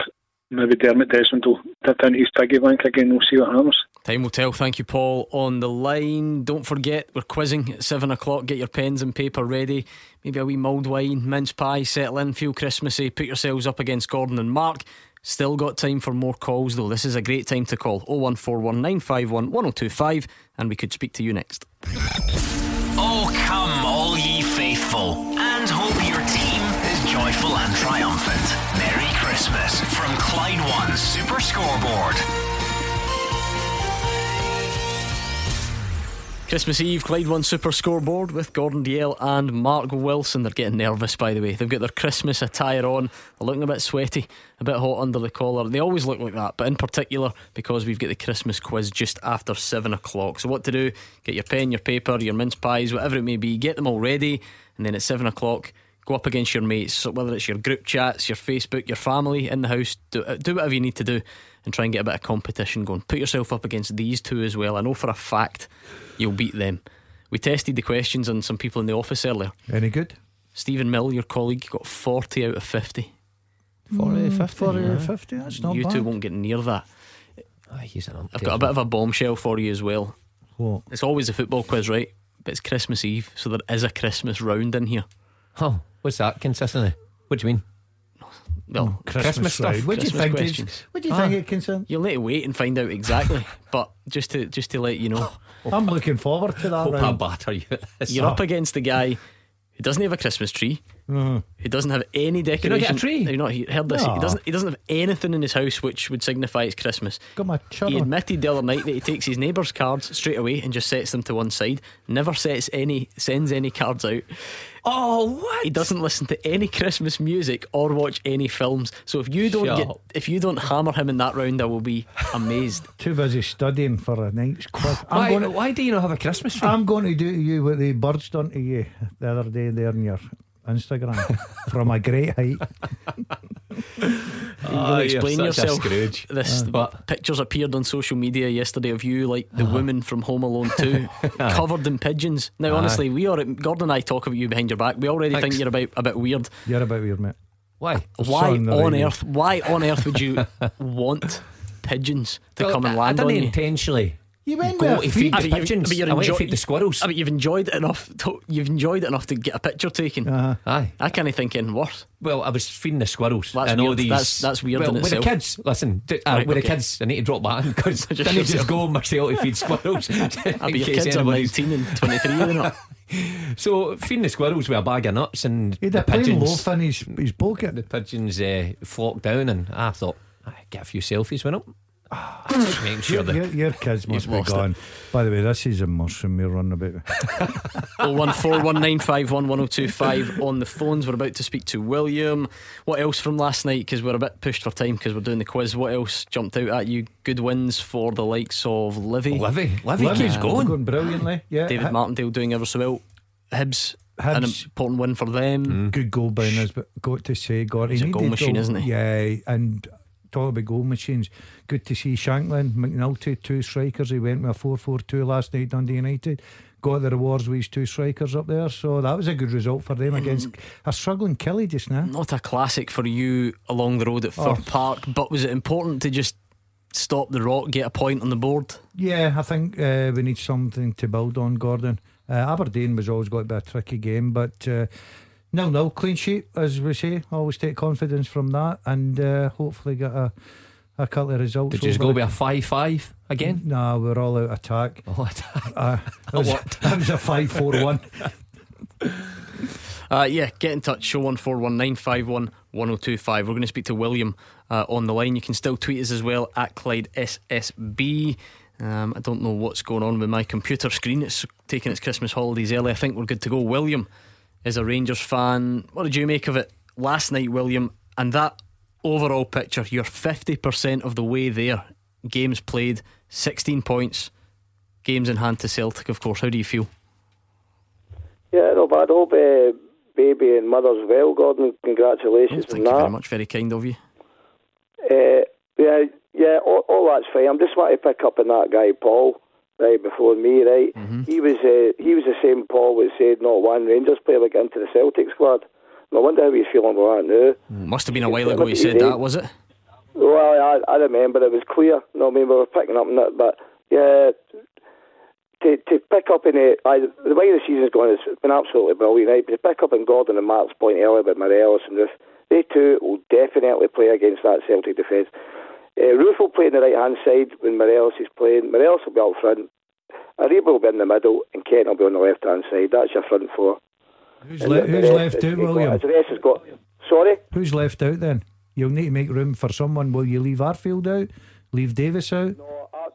Maybe Dermot Desmond will tip into his piggy bank again. We'll see what happens. Time will tell. Thank you, Paul. On the line, don't forget we're quizzing at seven o'clock. Get your pens and paper ready. Maybe a wee mulled wine, mince pie, settle in, feel Christmassy. Put yourselves up against Gordon and Mark. Still got time for more calls though. This is a great time to call 01419511025 and we could speak to you next. Oh, come, all ye faithful, and hope your team is joyful and triumphant. Merry Christmas from Clyde One Super Scoreboard. Christmas Eve, Clyde One Super Scoreboard with Gordon Dalziel and Mark Wilson. They're getting nervous, by the way. They've got their Christmas attire on. They're looking a bit sweaty, a bit hot under the collar. They always look like that, but in particular because we've got the Christmas quiz just after seven o'clock. So, what to do? Get your pen, your paper, your mince pies, whatever it may be, get them all ready, and then at seven o'clock, go up against your mates. Whether it's your group chats, your Facebook, your family in the house, do, uh, do whatever you need to do and try and get a bit of competition going. Put yourself up against these two as well. I know for a fact you'll beat them. We tested the questions on some people in the office earlier. Any good? Stephen Mill, your colleague, got 40 out of 50. 40 out hmm, 50. 40 yeah. or 50, that's not you bad. two won't get near that. Ah, he's an I've got a bit of a bombshell for you as well. What? It's always a football quiz, right? But it's Christmas Eve, so there is a Christmas round in here. Oh, what's that consistently? What do you mean? Well, Christmas stuff. round. What do you Christmas think? questions. It's, what do you Ah. think it concerns? You'll need to wait and find out exactly. but just to just to let you know, I'm looking forward to that Hope I round. batter you. you're up against the guy who doesn't have a Christmas tree, Mhm. who doesn't have any you not decoration. get a tree? You're not he- heard this. He No. doesn't. He doesn't have anything in his house which would signify it's Christmas. Got my He churro. admitted the other night that he takes his neighbour's cards straight away and just sets them to one side. Never sets any sends any cards out. Oh, what? He doesn't listen to any Christmas music or watch any films. So if you don't Shut get up. if you don't hammer him in that round, I will be amazed. Too busy studying for a night's quiz. I'm Why, going to, why do you not have a Christmas tree? I'm going to do to you what the birds done to you the other day there on your Instagram from a great height. Ah, You'll you're explain such a yourself. Scrooge. This But- pictures appeared on social media yesterday of you, like the woman from Home Alone 2, covered in pigeons. Now, Aye. honestly, we are Gordon and I talk about you behind your back. We already Thanks. think you're about a bit weird. You're a bit weird, mate. Why? Why on radio. earth? Why on earth would you want pigeons to Well, come and land I on didn't you? intentionally You went go with to feed feed. the you- pigeons. but you're I went to feed the squirrels. Ah, but you've enjoyed it enough. To, you've enjoyed it enough to get a picture taken. Uh-huh. Aye. I can't think anything worse. Well, I was feeding the squirrels. That's and all weird. these. That's- that's weird well, in with itself. the kids, listen, d- uh, Right, with okay. the kids, I need to drop that in because Just then you just yourself. go myself to feed squirrels. I in bet your case kids are anybody's- 19 and 23, they're not. So feeding the squirrels with a bag of nuts and He had the a pigeons, loaf in his, his pocket. the pigeons uh, flocked down, and I thought, "Aye, get a few selfies with them. Just making sure Your, that your, your kids must be lost it. gone. By the way, this is a mushroom we're running about. 01419511025 on the phones. We're about to speak to William. What else from last night? Because we're a bit pushed for time because we're doing the quiz. What else jumped out at you? Good wins for the likes of Livy. Livy, Livy Livy, keeps going. going brilliantly. Yeah, David Hi- Martindale doing ever so well. Hibs, an Hibs. important win for them. good goal by us, but got to say, God, He's a he goal needed machine, isn't he? Yeah, and talk about goal machines. Good to see Shankland, McNulty, two strikers. He went with a 4 4 2 last night, Dundee United. Got the rewards with his two strikers up there, so that was a good result for them against a struggling Killie just now. Not a classic for you along the road at Fir Oh. Park, but was it important to just stop the rock, get a point on the board? Yeah, I think uh, we need something to build on, Gordon. Uh, Aberdeen was always going to be a tricky game, but uh, nil nil clean sheet, as we say. Always take confidence from that, and uh, hopefully get a, a couple of results. Did you just go with a five-five again? No, we're all out attack. Oh, attack. Uh, that, was, what? that was a 5 4 1. Uh, yeah, get in touch. Show one four one nine five one one zero two five. We're going to speak to William uh, on the line. You can still tweet us as well at Clyde SSB. Um, I don't know what's going on with my computer screen. It's taking its Christmas holidays early. I think we're good to go. William is a Rangers fan. What did you make of it last night, William? And that overall picture, you're 50% of the way there. Games played, 16 points, games in hand to Celtic, of course. How do you feel? Yeah, no bad. Hope uh, baby and mother's well, Gordon. Congratulations oh, thank you that. very much. Very kind of you. Uh, yeah, yeah, all, all that's fine. I'm just wanting to pick up on that guy, Paul, right before me, right? Mm-hmm. He was uh, he was the same Paul that said not one Rangers player would get into the Celtic squad. And I wonder how he's feeling about that now. Must have been a while ago he said that, was it? Well, I, I remember it was clear. No, I mean we were picking up on it, but yeah, to to pick up in it, I, the way the season's going has been absolutely brilliant. Right? But to pick up on Gordon and Mark's point earlier about Morelos and Roofe, they two will definitely play against that Celtic defence. Uh, Roofe will play on the right hand side when Morelos is playing. Morelos will be up front. Aribo will be in the middle, and Kent will be on the left hand side. That's your front four. Who's, le- who's left out, William? The rest has got. Sorry. Who's left out then? You'll need to make room for someone. Will you leave Arfield out? Leave Davis out? No, I,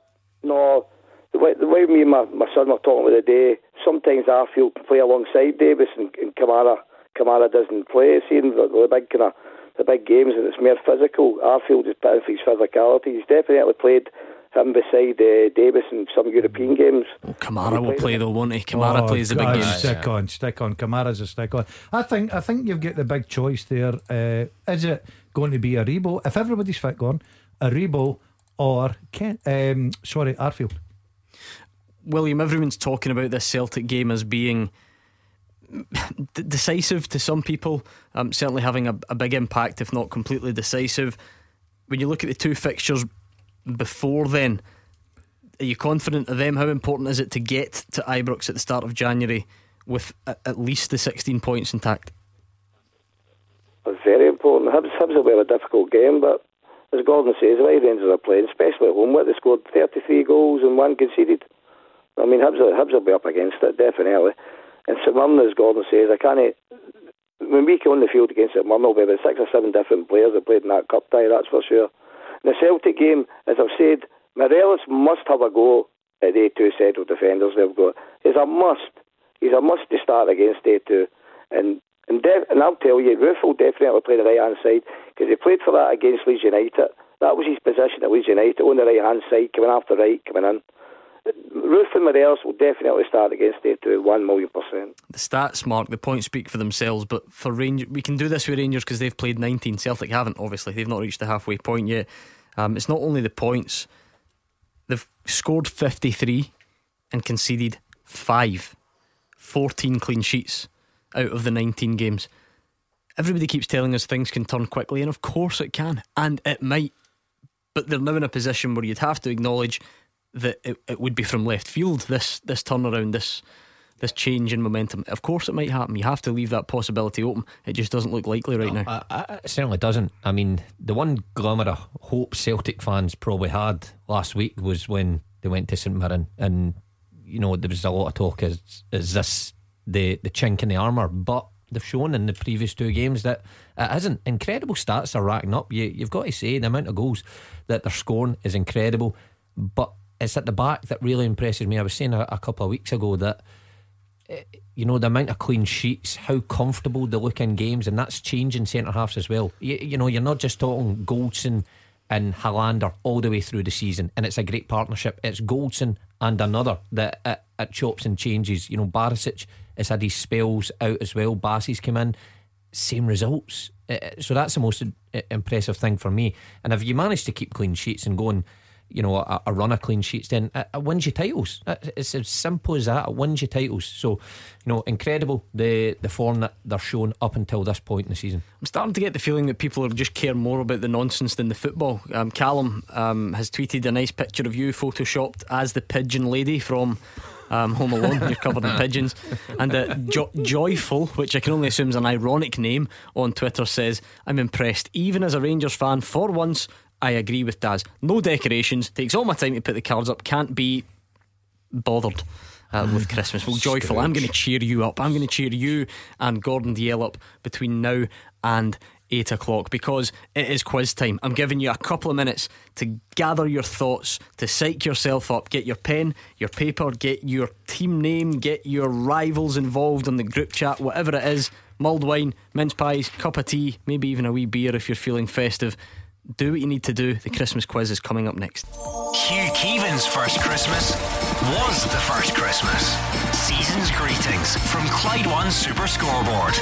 no. The way, the way me and my, my son were talking the other day, sometimes Arfield can play alongside Davis and, and Kamara. Kamara doesn't play. Seeing the, the big kind of the big games and it's more physical. Arfield is putting for his physicality. He's definitely played him beside uh, Davis in some European games. Oh, Kamara will play though, won't he? Kamara Oh, plays the big games. Stick on, stick on. Kamara's a stick on. I think I think you've got the big choice there. Uh, is it going to be Aribo? If everybody's fit, gone Aribo or Ken, um, sorry, Arfield. William, everyone's talking about this Celtic game as being d- decisive to some people, um, certainly having a, a big impact, if not completely decisive. When you look at the two fixtures before then, are you confident of them? How important is it to get to Ibrox at the start of January with a, at least the 16 points intact? Very important. Hibs, Hibs will be a difficult game, but as Gordon says, the way Rangers are playing, especially at home, what they scored 33 goals and one conceded. I mean, Hibs, Hibs will be up against it, definitely. And St Mirren, as Gordon says, I can't. When we come on the field against St Mirren, there'll be about six or seven different players that played in that cup tie, that's for sure. In the Celtic game, as I've said, Morelos must have a go at the two settled defenders they've got. He's a must. He's a must to start against A2. And and, def- and I'll tell you, Roofe will definitely play the right hand side because he played for that against Leeds United. That was his position at Leeds United on the right hand side, coming after right, coming in. Roofe and Morelos will definitely start against A2 one million percent. The stats, Mark, the points speak for themselves, but for Rangers, we can do this with Rangers because they've played 19. Celtic haven't, obviously. They've not reached the halfway point yet. Um, it's not only the points, they've scored 53 and conceded 5. 14 clean sheets out of the 19 games. Everybody keeps telling us things can turn quickly, and of course it can, and it might. But they're now in a position where you'd have to acknowledge that it, it would be from left field. This this turnaround, this this change in momentum. Of course, it might happen. You have to leave that possibility open. It just doesn't look likely right now. I, I, it certainly doesn't. I mean, the one glimmer of hope Celtic fans probably had last week was when they went to St Mirren, and you know there was a lot of talk: is is this the the chink in the armour? But they've shown in the previous two games that it isn't. Incredible stats are racking up. You, you've got to say the amount of goals that they're scoring is incredible, but it's at the back that really impresses me. I was saying a, a couple of weeks ago that eh, you know the amount of clean sheets, how comfortable they look in games, and that's changing centre halves as well. You, you know, you're not just talking Goldson and Helander all the way through the season, and it's a great partnership. It's Goldson and another that it, it chops and changes. You know, Barisic has had his spells out as well. Bassey's come in, same results. Eh, eh, So that's the most eh, impressive thing for me. And if you manage to keep clean sheets and going you know, a, a run of clean sheets, then it, it wins you titles. It- It's as simple as that. It wins you titles. So, you know, incredible the the form that they're showing up until this point in the season. I'm starting to get the feeling that people are just care more about the nonsense than the football. Um, Callum um, has tweeted a nice picture of you photoshopped as the pigeon lady from um, Home Alone. You're covered in pigeons. And uh, jo- Joyful, which I can only assume is an ironic name, on Twitter says, I'm impressed. Even as a Rangers fan, for once, I agree with Daz. No decorations. Takes all my time to put the cards up. Can't be bothered. Uh, with Christmas. Well, joyful. I'm going to cheer you up. I'm going to cheer you and Gordon Dalziel up between now and eight o'clock because it is quiz time. I'm giving you a couple of minutes to gather your thoughts, to psych yourself up. Get your pen, your paper, get your team name, get your rivals involved in the group chat, whatever it is. Mulled wine, mince pies, cup of tea, maybe even a wee beer if you're feeling festive. Do what you need to do. The Christmas quiz is coming up next. Hugh Keevins' first Christmas was the first Christmas. Season's greetings from Clyde One Super Scoreboard.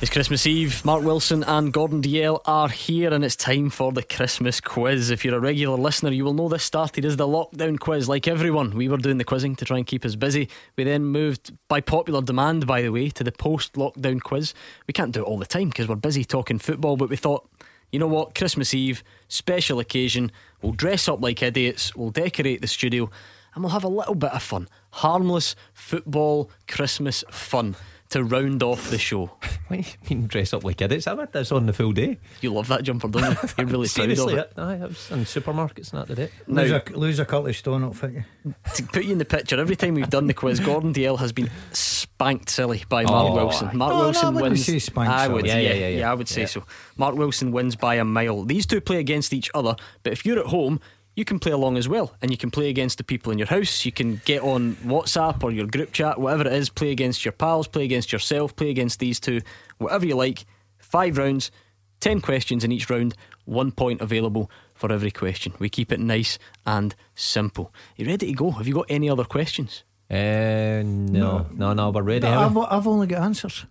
It's Christmas Eve. Mark Wilson and Gordon Dalziel are here, and it's time for the Christmas quiz. If you're a regular listener, you will know this started as the lockdown quiz. Like everyone, we were doing the quizzing to try and keep us busy. We then moved, by popular demand, by the way, to the post lockdown quiz. We can't do it all the time because we're busy talking football, but we thought, you know what, Christmas Eve, special occasion, we'll dress up like idiots, we'll decorate the studio, and we'll have a little bit of fun. Harmless football Christmas fun to round off the show. What do you mean dress up like idiots? I've had this on the full day. You love that jumper, don't you? You're really proud Seriously, of it. Aye, I was in supermarkets and that did it. Lose, a, lose a couple of stone, it'll fit you. To put you in the picture, every time we've done the quiz, Gordon Dalziel has been spanked silly by Mark Oh, Wilson. Mark oh, No, no, I Wilson wins. say spanked I would, silly. yeah, Yeah, yeah, yeah, yeah, I would say yeah. so. Mark Wilson wins by a mile. These two play against each other, but if you're at home, you can play along as well, and you can play against the people in your house. You can get on WhatsApp or your group chat, whatever it is. Play against your pals, play against yourself, play against these two, whatever you like. Five rounds, ten questions in each round, one point available for every question. We keep it nice and simple. Are you ready to go? Have you got any other questions? Uh, no, no, no, we're ready. I've. I've only got answers.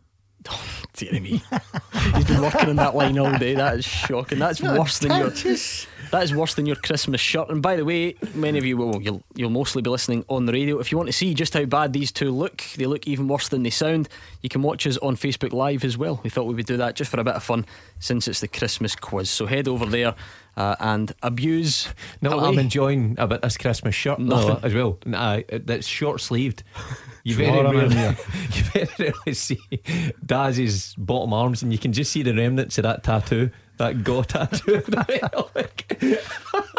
Dear me. He's been working on that line all day. That is shocking. That's worse than your Just- that is worse than your Christmas shirt. And by the way, many of you will you'll you'll mostly be listening on the radio. If you want to see just how bad these two look, they look even worse than they sound. You can watch us on Facebook Live as well. We thought we would do that just for a bit of fun since it's the Christmas quiz. So head over there uh, and abuse. No, away. I'm enjoying about this Christmas shirt Nothing. no, as well. Nah, that's short sleeved. You very rarely, you very rarely see Daz's bottom arms, and you can just see the remnants of that tattoo, that go tattoo. like,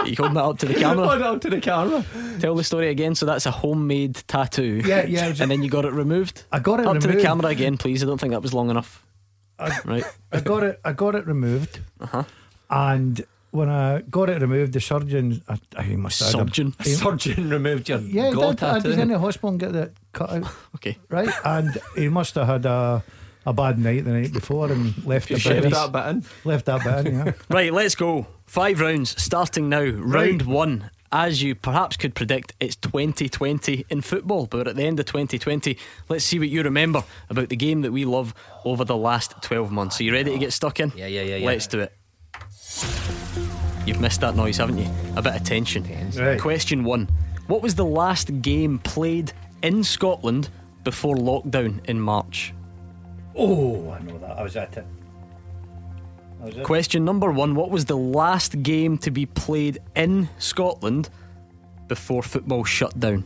you holding that up to the hold camera. it up to the camera. Tell the story again. So that's a homemade tattoo. Yeah, yeah, it was- And then you got it removed. I got it up to the camera again, please. I don't think that was long enough. right. I got it. I got it removed, Uh-huh. and when I got it removed, the surgeon, I, I he must have had a- Surgeon. Surgeon removed your yeah, he go did. I was tattoo. in the hospital and get that cut out. Okay. Right, and he must have had a a bad night the night before and left the Shaved bit, that bit in. left that bit in. Yeah. Right, let's go. Five rounds starting now. Round one. As you perhaps could predict, it's 2020 in football, but at the end of 2020, let's see what you remember about the game that we love over the last 12 months. Are you ready to get stuck in? Yeah, yeah, yeah, yeah. Let's do it. You've missed that noise, haven't you? A bit of tension. Right. Question one What was the last game played in Scotland before lockdown in March? Oh, I know that. I was at it. Was at Question number one What was the last game to be played in Scotland before football shut down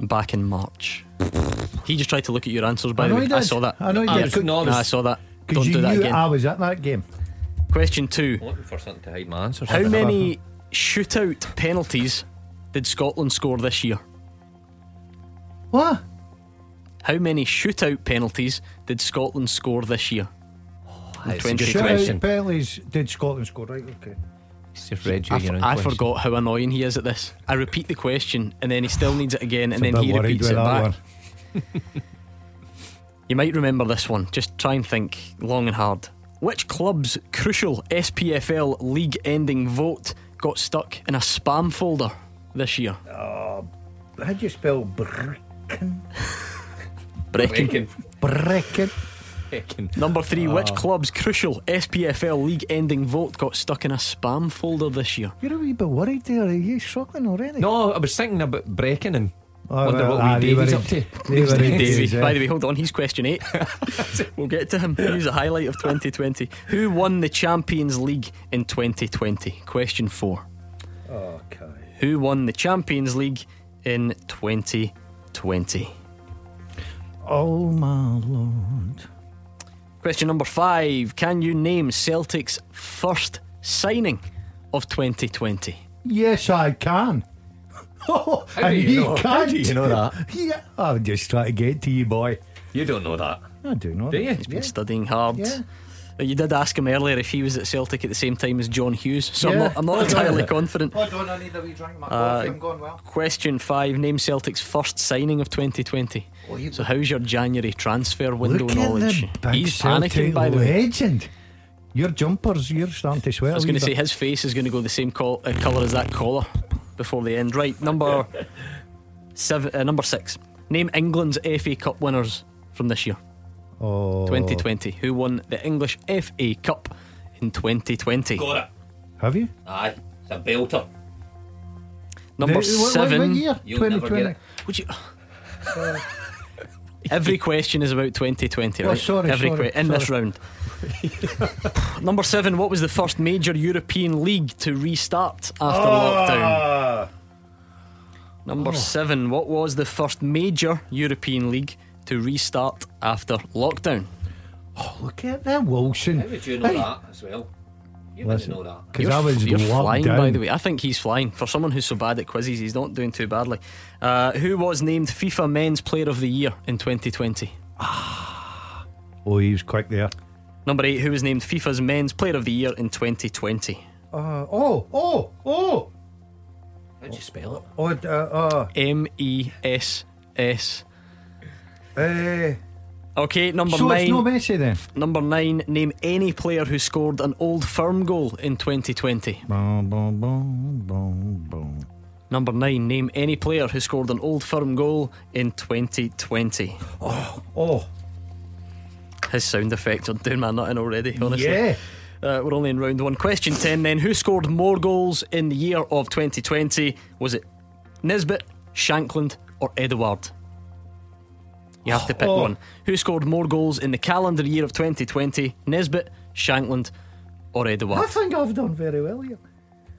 back in March? He just tried to look at your answers, by I the way. I saw that. I know Yeah. did. No, I saw that. Don't you do that again. I was at that game. Question two Looking for something to hide my answers. How many shootout penalties did Scotland score this year? What? How many shootout penalties did Scotland score this year? Oh, that's a good 2020. Shout question. out penalties. Did Scotland score? Right. Okay. It's just read you I, your f- own I question. forgot how annoying he is at this. I repeat the question and then he still needs it again and then he repeats it that back. You might remember this one. Just try and think long and hard. Which club's crucial SPFL league ending vote got stuck in a spam folder this year? How do you spell Brechin? Brechin. Brechin. Number three, Ah. which club's crucial SPFL league ending vote got stuck in a spam folder this year? You're a wee bit worried there. Are you struggling already? No, I was thinking about breaking and Oh, wonder well, what ah, wee they were up to. they were in Davey. Davies, By the way, hold on, he's question eight. we'll get to him. He's a highlight of 2020. Who won the Champions League in 2020? Question four. Okay. Who won the Champions League in 2020? Oh my lord. Question number five. Can you name Celtic's first signing of 2020? Yes, I can. Oh, How do and you he know- how can't. do you know that? Yeah, I'll just try to get to you, boy. You don't know that. I do know. Do that. you? He's been studying hard. Yeah. Uh, You did ask him earlier if he was at Celtic at the same time as John Hughes, so I'm Yeah. not, I'm not entirely confident. Hold on, I need a wee drink. My Uh, coffee, I'm going well. Question five Name Celtic's first signing of 2020. Oh, you- So, how's your January transfer window Look at knowledge? the big He's Celtic panicking, by the way. legend. Your jumpers, you're starting to sweat. I was going to say his face is going to go the same col- uh, colour as that collar before the end. Right, number seven, uh, number six. Name England's FA Cup winners from this year, oh. 2020. Who won the English FA Cup in 2020? Got it. Have you? Aye, it's a belter. Number The- what- what- seven. what year? You'll never 2020. get it. Would you? Every question is about 2020, Oh, right? sorry, Every sorry, in this round. Number seven. What was the first major European league to restart after lockdown? Ah. Number seven. What was the first major European league to restart after lockdown? Oh, look at that, Wilson. How would you know Hey. that as well? You Listen, wouldn't know that. Because I was you're flying, down. by the way. I think he's flying. For someone who's so bad at quizzes, he's not doing too badly. Uh, who was named FIFA Men's Player of the Year in 2020? Oh, he was quick there. Number eight. Who was named FIFA's Men's Player of the Year in 2020? Uh, oh, oh, oh. How'd you spell it? Oh, uh, uh, M E S S. uh, Okay, number so nine. it's no Messi then. Number nine. Name any player who scored an Old Firm goal in 2020. Boom, boom, boom, boom, boom. Number nine. Name any player who scored an Old Firm goal in 2020. Oh, His sound effects are doing my nutting already. Honestly. yeah. Uh, we're only in round one. Question 10 then. Who scored more goals in the year of 2020? Was it Nisbet, Shankland, or Edouard? You have to pick Oh. one. Who scored more goals in the calendar year of 2020? Nisbet, Shankland, or Edouard? I think I've done very well here.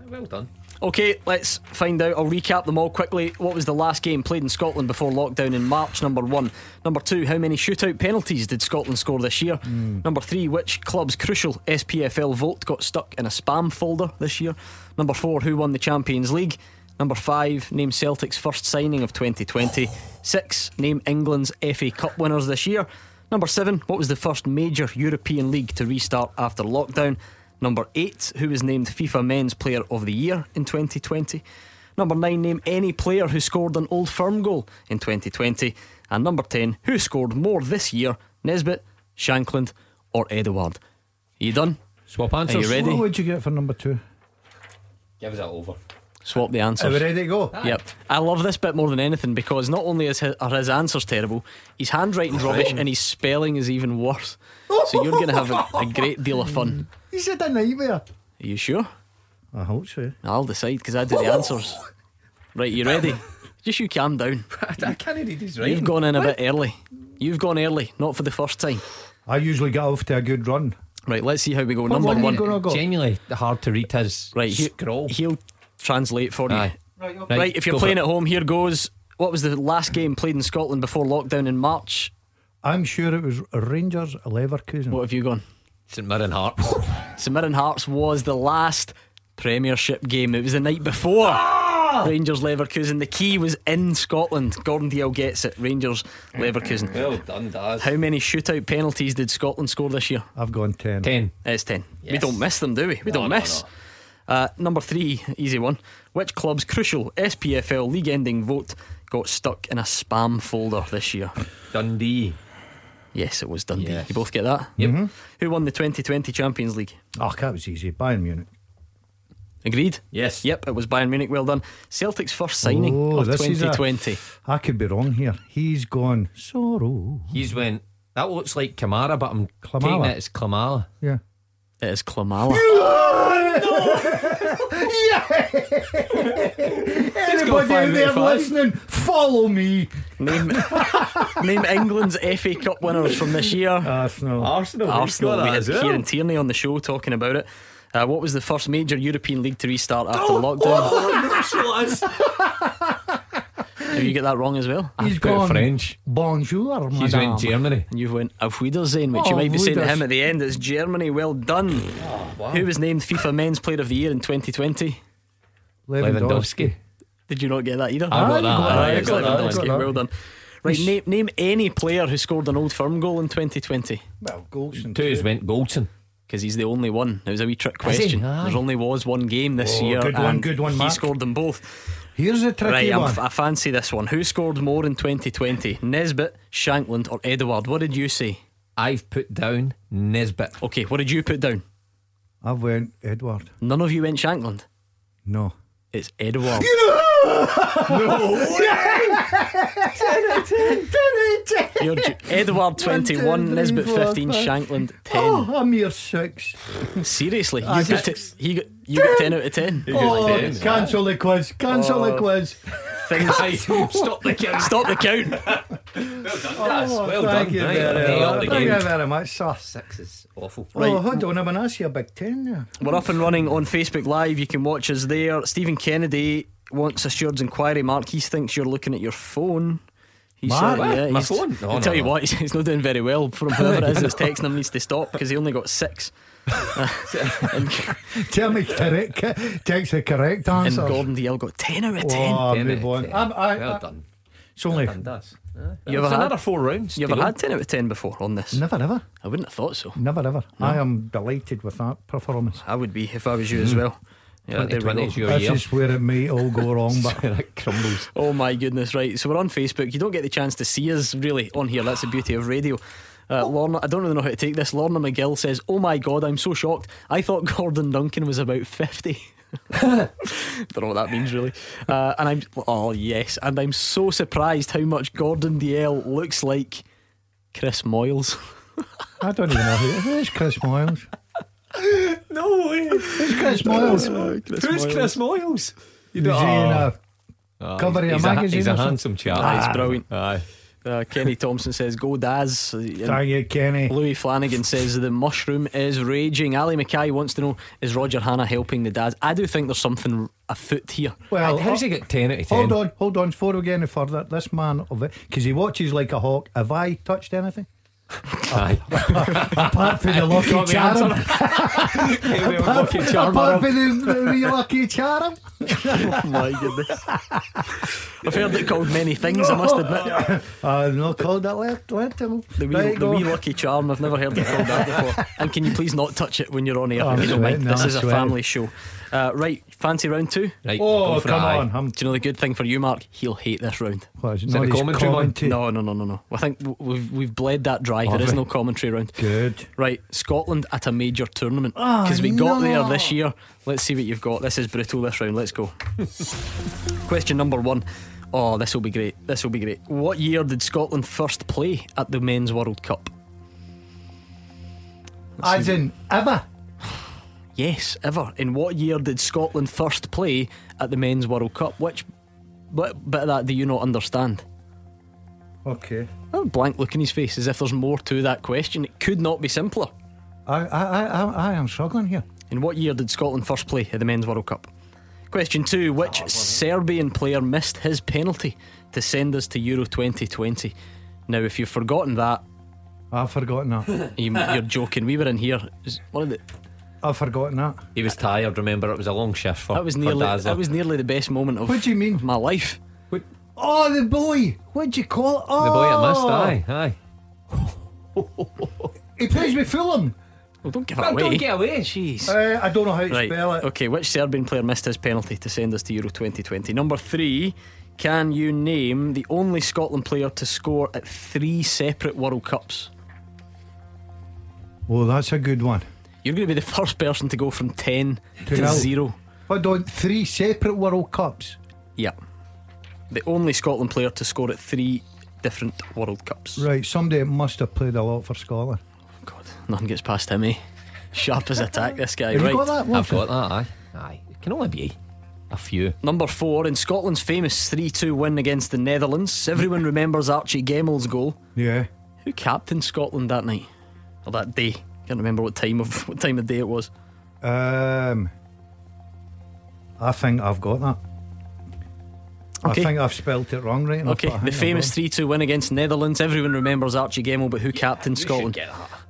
Well done. Okay, let's find out. I'll recap them all quickly. What was the last game played in Scotland before lockdown in March? Number one. Number two, how many shootout penalties did Scotland score this year? Hmm. Number three, which club's crucial SPFL vote got stuck in a spam folder this year? Number four, who won the Champions League? Number five, name Celtic's first signing of 2020. Six, name England's FA Cup winners this year. Number seven, what was the first major European league to restart after lockdown? Number eight, who was named FIFA Men's Player of the Year in 2020? Number nine, name any player who scored an Old Firm goal in 2020. And number 10, who scored more this year, Nisbet, Shankland, or Edouard? Are you done? Swap Are answers. you ready? What would you get for number two? Give us that over. Swap the answers. Are we ready to go? Yep. I love this bit more than anything because not only is his, are his answers terrible, his handwriting's rubbish and his spelling is even worse. So you're going to have a, a great deal of fun. He said a nightmare. Are you sure? I hope so. I'll decide because I do the answers. Right, you ready? Just you calm down. I can't read his You've gone in a bit early. You've gone early, not for the first time. I usually get off to a good run. Right, let's see how we go. What Number one are you one. gonna go? Genuinely hard to read his Right, he, scroll. he'll translate for you. Aye. Right, Right, if you're go playing at home, here goes. What was the last game played in Scotland before lockdown in March? I'm sure it was Rangers Leverkusen. What have you gone? St Mirren Heart. St Mirren Hearts was the last Premiership game. It was the night before Rangers Leverkusen. The key was in Scotland. Gordon Dalziel gets it. Rangers Leverkusen. well done, Daz. How many shootout penalties did Scotland score this year? I've gone 10. Ten. It's 10. We don't miss them, do we? We No, don't no, miss. Uh, number three, easy one. Which club's crucial SPFL league ending vote got stuck in a spam folder this year? Dundee. Yes, it was Dundee. Yes. You both get that? Yep. Mm-hmm. Who won the 2020 Champions League? Oh, that was easy. Bayern Munich. Agreed? Yes. Yep, it was Bayern Munich. Well done. Celtic's first signing Oh, of this is a- 2020. I could be wrong here. He's gone Soro. He's went. That looks like Kamara, but I'm Klimala. taking it as Klimala. Yeah. It is Klimala. Anybody out there listening, follow me. name, name England's FA Cup winners from this year. Arsenal. Arsenal. Arsenal. We had Kieran Tierney on the show talking about it. Uh, what was the first major European league to restart after lockdown? Did you get that wrong as well? He's put it gone French. Bonjour, He's went Germany. And you've went Auf Wiedersehen, which Oh, you might be saying to him at the end. It's Germany. Well done. Who was named FIFA Men's Player of the Year in 2020? Lewandowski. Did you not get that either? I got Ah, that. got aye, that, I it's got that. Lewandowski. got that. Well done. Right, name, name any player who scored an Old Firm goal in 2020. Well, Goldson. Two has went Goldson. Because he's the only one. It was a wee trick he? question. Aye. There only was one game this Oh, year. good one, and good one, He Mark. scored them both. Here's a tricky Right, I'm one. f- I fancy this one. Who scored more in 2020? Nisbet, Shankland, or Edouard? What did you say? I've put down Nisbet. Okay, what did you put down? I've went Edouard. None of you went Shankland. No. It's Edouard. You're ju- Edouard 21, One, two, three, Nisbet 15, five. Shankland 10. Oh, a mere six. Seriously, you got, six. t- he got, you got 10 out of 10. Oh, cancel the quiz. Cancel the Oh. quiz. Things, Stop the count. stop the count. That's Oh, well thank done. you Right, very hey, up much. Thank you very much, sir. Six is awful. Oh, hold on. I'm going to ask you a big ten there. We're up and running on Facebook Live. You can watch us there. Stephen Kennedy wants a steward's inquiry. Mark, he thinks you're looking at your phone. He Mark? said, yeah, My he's- phone? No, I'll no, tell you what, he's, he's not doing very well. From whoever it is that's texting him needs to stop because he only got six. Tell me correct. Text the correct answer. and. Gordon Dalziel got 10 out of 10. Oh, Ten move out of on. ten. I'm- I- well I- done. It's only Well done, Daz. You You ever have had- another four rounds. You to ever had 10 out of 10 before on this? never ever, I wouldn't have thought so. never ever. I am delighted with that performance. I would be if I was you as hmm. well. Yeah, there we 2020 is your This year. is where it may all go wrong, but it crumbles. Oh my goodness, right. So we're on Facebook. You don't get the chance to see us really on here. That's the beauty of radio. Uh, Lorna, I don't really know how to take this. Lorna McGill says, Oh my god, I'm so shocked. I thought Gordon Duncan was about 50. don't know what that means really. Uh, and I'm, oh yes, and I'm so surprised how much Gordon Dalziel looks like Chris Moyles. I don't even know who, who is Chris Moyles. No way. Who's Chris Moyles? Who's Chris Moyles? You Was he in a Oh, cover of a he's magazine he's a handsome chap. Ah, he's brilliant. Aye. Uh, Kenny Thompson says, Go Daz. And Thank you, Kenny. Louis Flanagan says the mushroom is raging. Ali Mackay wants to know is Roger Hanna helping the dads? I do think there's something afoot here. Well, How's he get 10 out of 10? Hold on, hold on. Before we get any further, this man of it, because he watches like a hawk. Have I touched anything? Aye. Apart from the lucky the charm. Anyway, we're Apart from the, the wee lucky charm. oh my goodness. I've heard it called many things, I must admit. Uh, I've not called that left. Let him. The wee, Right, the wee lucky charm, I've never heard it called that before. And can you please not touch it when you're on air? Oh, you don't mind? This I'm is a family show. Uh, right, fancy round two? Right, Oh, go for it, come on. I'm, Do you know the good thing for you, Mark? He'll hate this round. what, is it Is it not a commentary one? No, no, no, no, no. I think we've we've bled that dry. Have there is we? no commentary round. Good. Right, Scotland at a major tournament Ah, because we got no. there this year. Let's see what you've got. This is brutal. This round. Let's go. Question number one. Oh, this will be great. This will be great. What year did Scotland first play at the Men's World Cup? As in ever. Yes, ever. In what year did Scotland first play at the Men's World Cup? Which bit, bit of that do you not understand? Okay. A blank look in his face, as if there's more to that question. It could not be simpler. I, I, I, I, I am struggling here. In what year did Scotland first play at the Men's World Cup? Question two Which ah, Serbian player missed his penalty to send us to Euro 2020? Now, if you've forgotten that, I've forgotten that. you, you're joking. We were in here. One of the, I've forgotten that. He was tired, remember? It was a long shift for that was nearly Dazzler. that was nearly the best moment of, What do you mean? my life. Oh, the boy. What'd you call it? Oh, The boy I missed, aye, aye. He plays with Fulham. Well, don't give it away. don't get away. Jeez. Uh, I don't know how to Right. spell it. Okay, which Serbian player missed his penalty to send us to Euro 2020? Number three, can you name the only Scotland player to score at three separate World Cups? Oh, that's a good one. You're going to be the first person to go from 10 To to nil. zero. Hold on, three separate World Cups. Yeah. The only Scotland player to score at three different World Cups. Right, somebody must have played a lot for Scotland. God, nothing gets past him, eh? Sharp as attack, this guy. Have right. you got that? I've got that, aye. Aye. It can only be a few. Number four, in Scotland's famous 3 2 win against the Netherlands, everyone remembers Archie Gemmill's goal. Yeah. Who captained Scotland that night? Or that day? Can't remember what time of what time of day it was. Um, I think I've got that. Okay. I think I've spelt it wrong, right? enough, Okay, the famous 3 2 win against Netherlands. Everyone remembers Archie Gemmill, but who captained Scotland?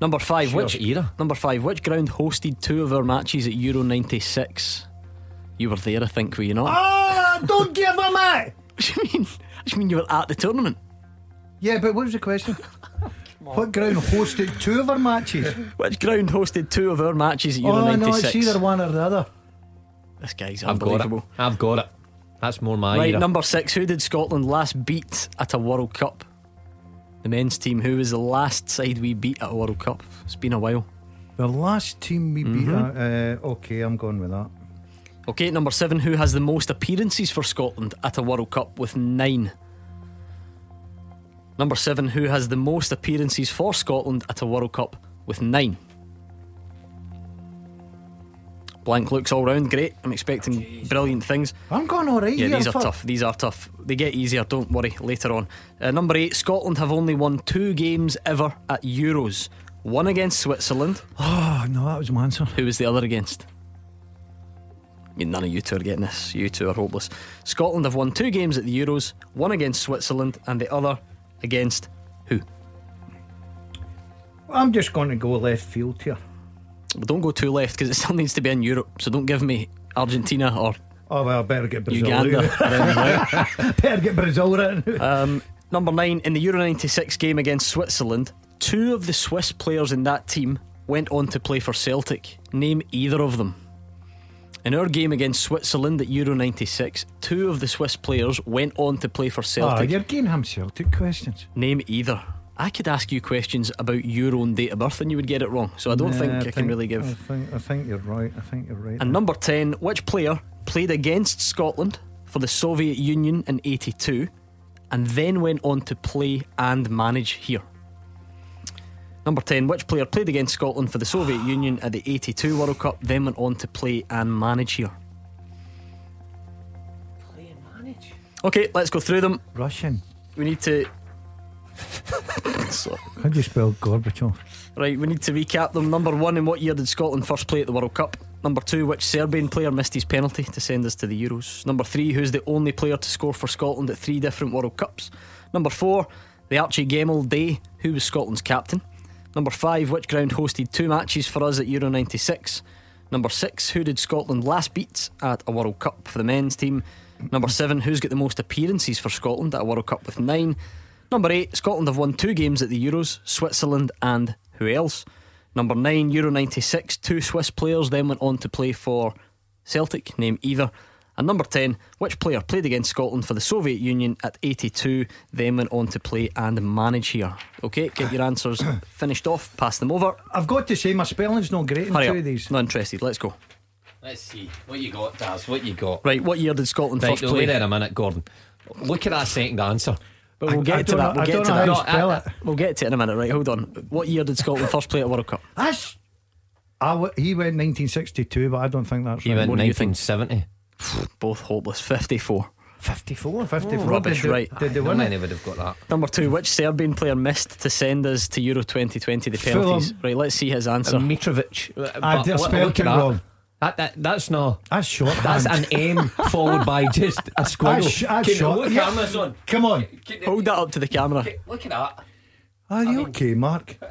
Number five, Sure, which era. number five, which ground hosted two of our matches at Euro '96? You were there, I think, were you not? Ah, don't give him it! What do you mean? I just mean you were at the tournament. Yeah, but what was the question? What ground hosted two of our matches? Which ground hosted two of our matches at Euro oh, no, '96? it's either one or the other. This guy's I've got it. unbelievable. I've got it. That's more my Right, era. number six. Who did Scotland last beat at a World Cup? The men's team. Who was the last side we beat at a World Cup? It's been a while. The last team we beat. Mhm. Uh, okay, I'm going with that. Okay, number seven. Who has the most appearances for Scotland at a World Cup with nine? Number seven. Who has the most appearances for Scotland at a World Cup with nine? Blank looks all round. Great. I'm expecting brilliant things. I'm going all right Yeah, these are fuck. tough. These are tough. They get easier, don't worry, later on. Uh, number eight, Scotland have only won two games ever at Euros. One against Switzerland. Oh, no, that was my answer. Who was the other against? I mean, none of you two are getting this. You two are hopeless. Scotland have won two games at the Euros, one against Switzerland and the other against who? I'm just going to go left field here. But don't go too left because it still needs to be in Europe. So don't give me Argentina or Oh, well, I better get Brazil. Uganda. better get Brazil right. Um, number nine, in the Euro 96 game against Switzerland, two of the Swiss players in that team went on to play for Celtic. Name either of them. In our game against Switzerland at Euro 96, two of the Swiss players went on to play for Oh, Celtic. you're getting him Celtic questions. Name either. I could ask you questions about your own date of birth and you would get it wrong. So I don't Nah, think I, can really give. I think, I think you're right. I think you're right. And number 10, which player played against Scotland for the Soviet Union in 82 and then went on to play and manage here? Number 10, which player played against Scotland for the Soviet Union at the 82 World Cup, then went on to play and manage here? Play and manage? Okay, let's go through them. Russian. We need to. How do you spell Gorbachev? Right, we need to recap them. Number one, in what year did Scotland first play at the World Cup? Number two, which Serbian player missed his penalty to send us to the Euros? Number three, who's the only player to score for Scotland at three different World Cups? Number four, the Archie Gemmill Day, who was Scotland's captain? Number five, which ground hosted two matches for us at Euro 96? Number six, who did Scotland last beat at a World Cup for the men's team? Number seven, who's got the most appearances for Scotland at a World Cup with nine? Number eight, Scotland have won two games at the Euros, Switzerland and who else? Number nine, Euro 96, two Swiss players then went on to play for Celtic, name either. And number 10, which player played against Scotland for the Soviet Union at 82, then went on to play and manage here? Okay, get your answers finished off, pass them over. I've got to say, my spelling's not great in Hurry two up, of these. not interested, let's go. Let's see what you got, Daz. What you got? Right, what year did Scotland Right, first no, play? wait there a minute, Gordon. Look at that second answer. But we'll I- get I to that. know- We'll I get don't to know that. how to spell I- it. We'll get to it in a minute. Right, hold on. What year did Scotland first play at a World Cup? That's. I w- he went 1962, but I don't think that's He right. went What do you think? 1970. Both hopeless. 54. 54. 54. rubbish, did they, right. Did they How win many it? would have got that? Number two, which Serbian player missed to send us to Euro 2020 the Fulham. penalties? Right, let's see his answer. Mitrovic. Uh, I But just spelled it that. wrong. That, that, that's not. That's short. That's an M followed by just a squiggle. That's, that's Can- short. What Yeah. camera's on? Come on. Hold that up to the camera. Look at that. Are you okay, Mark?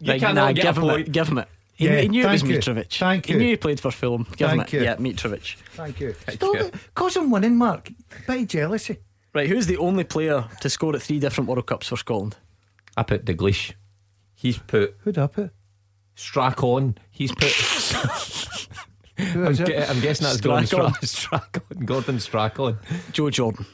You Right, cannot nah, get give him point. it. Give him it. He, Yeah, he knew it was thank you. Mitrovic. Thank He you. knew he played for Fulham. Give Thank it. you. Yeah, Mitrovic. Thank you. Thank Stop you. it. Cause I'm winning, Mark. Bit of jealousy. Right, who's the only player to score at three different World Cups for Scotland? I put Dalglish. He's put Who'd I put? Strachan. He's put. I'm, is I'm guessing that's Gordon Strachan. Stra- Strachan. Gordon Strachan. Joe Jordan.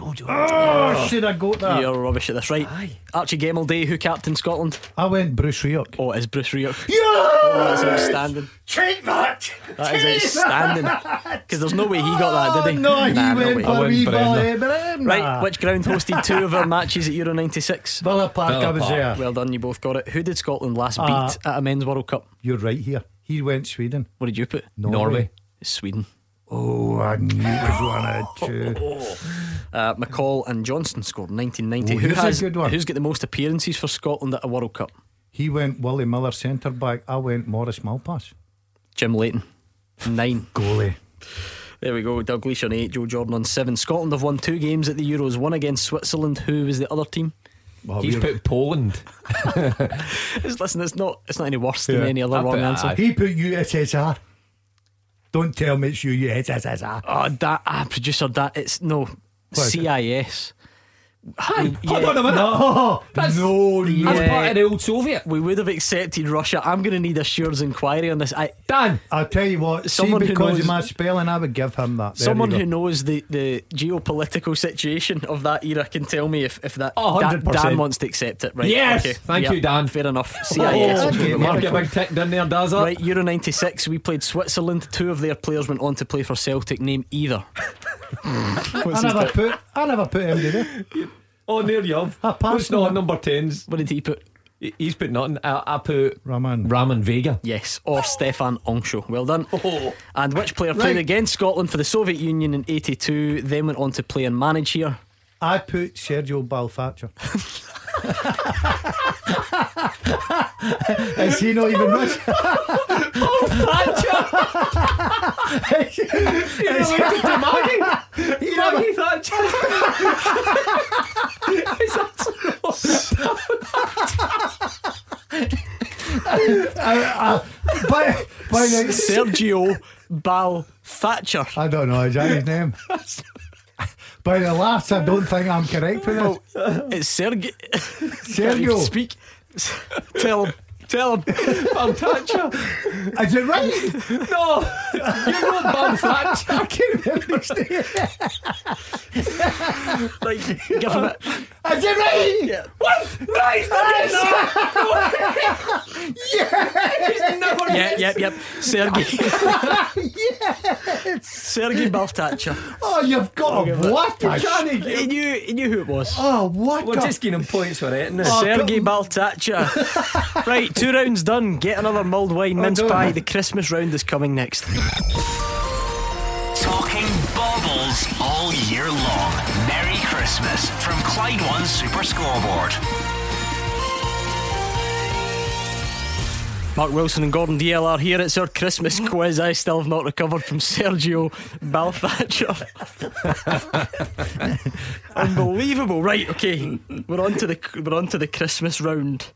Oh, should I got that? You're rubbish at this, right? Aye. Archie Gemmill Day, who captained Scotland? I went Bruce Rioch. Oh, it is Bruce Rioch. Yeah! Oh, that's outstanding. Take that! That is outstanding. Because there's no way he got that, did he? No, he Nah, no went way. for I went wee Bremner. Right, which ground hosted two of our matches at Euro 96? Villa Park, Villa I was Park. there. Well done, you both got it. Who did Scotland last beat Uh, at a men's World Cup? You're right here. He went Sweden. What did you put? Norway. It's Sweden. Oh, I knew it was one of two. Uh, McCall and Johnson scored in 1990. Who here's a has good one. who's got the most appearances for Scotland at a World Cup? He went Willie Miller centre back. I went Maurice Malpas. Jim Leighton. Nine. Goalie. There we go. Dalglish on eight, Joe Jordan on seven. Scotland have won two games at the Euros, one against Switzerland. Who was the other team? Well, He's we're- put Poland. Listen, it's not it's not any worse than Yeah. any other I wrong answer. aye. He put USSR. Don't tell me it's USSR. Oh, that ah, producer, that it's no What is it? Yeah. hold on a minute. No, oh, oh, oh. That's- no, no. That's part of the old Soviet. We would have accepted Russia. I'm going to need a Shears inquiry on this. I, Dan, I'll tell you what. Someone see, who because knows- of my spelling, I would give him that. There someone who knows the, the geopolitical situation of that era can tell me if, if that Oh, Dan, 100%. Dan wants to accept it. Right? Yes. Okay. Thank Yeah. you, Dan. Fair enough. Oh, CIS. okay, Mark a big tick down there, does it? Right, Euro 96, we played Switzerland. Two of their players went on to play for Celtic. Name either. I never put. I never put him. Did I? Oh, there you have. I passed What's not that. on number 10s? What did he put? He- He's put nothing. I, I put Raman. Ramon Vega. Yes, or Stéphane Henchoz. Well done. Oh. And which player played Right. against Scotland for the Soviet Union in 82, then went on to play and manage here? I put Sergio Balthacher. Is he not even much? related to Maggie. Maggie Thatcher. Is that by, by the, Sergio Bal Thatcher. I don't know. Is that his name? By the laughs, I don't think I'm correct with this. It's Sergei. Sergio. Speak. Tell him. Tell him. Bal Thatcher? Is it right? No, you're not Bal Thatcher. I can't remember his name. Like, give him it. Is it right? Yeah. What? Right, He's not never Yeah, yep, yep. Sergei. yes. Sergei Baltacha. Oh, you've got a what? a Johnny, He knew, he knew who it was. Oh, what? We're a- just giving him points for it, isn't it? Oh, Sergei come- Baltacha. right, two rounds done. Get another mulled wine, oh, mince don't. pie. The Christmas round is coming next. Talking baubles all year long. Merry Christmas from Clyde One Super Scoreboard. Mark Wilson and Gordon Dalziel here. It's our Christmas mm-hmm. quiz. I still have not recovered from Sergio Balthacher. Unbelievable. Right, okay. We're on to the we're on to the Christmas round.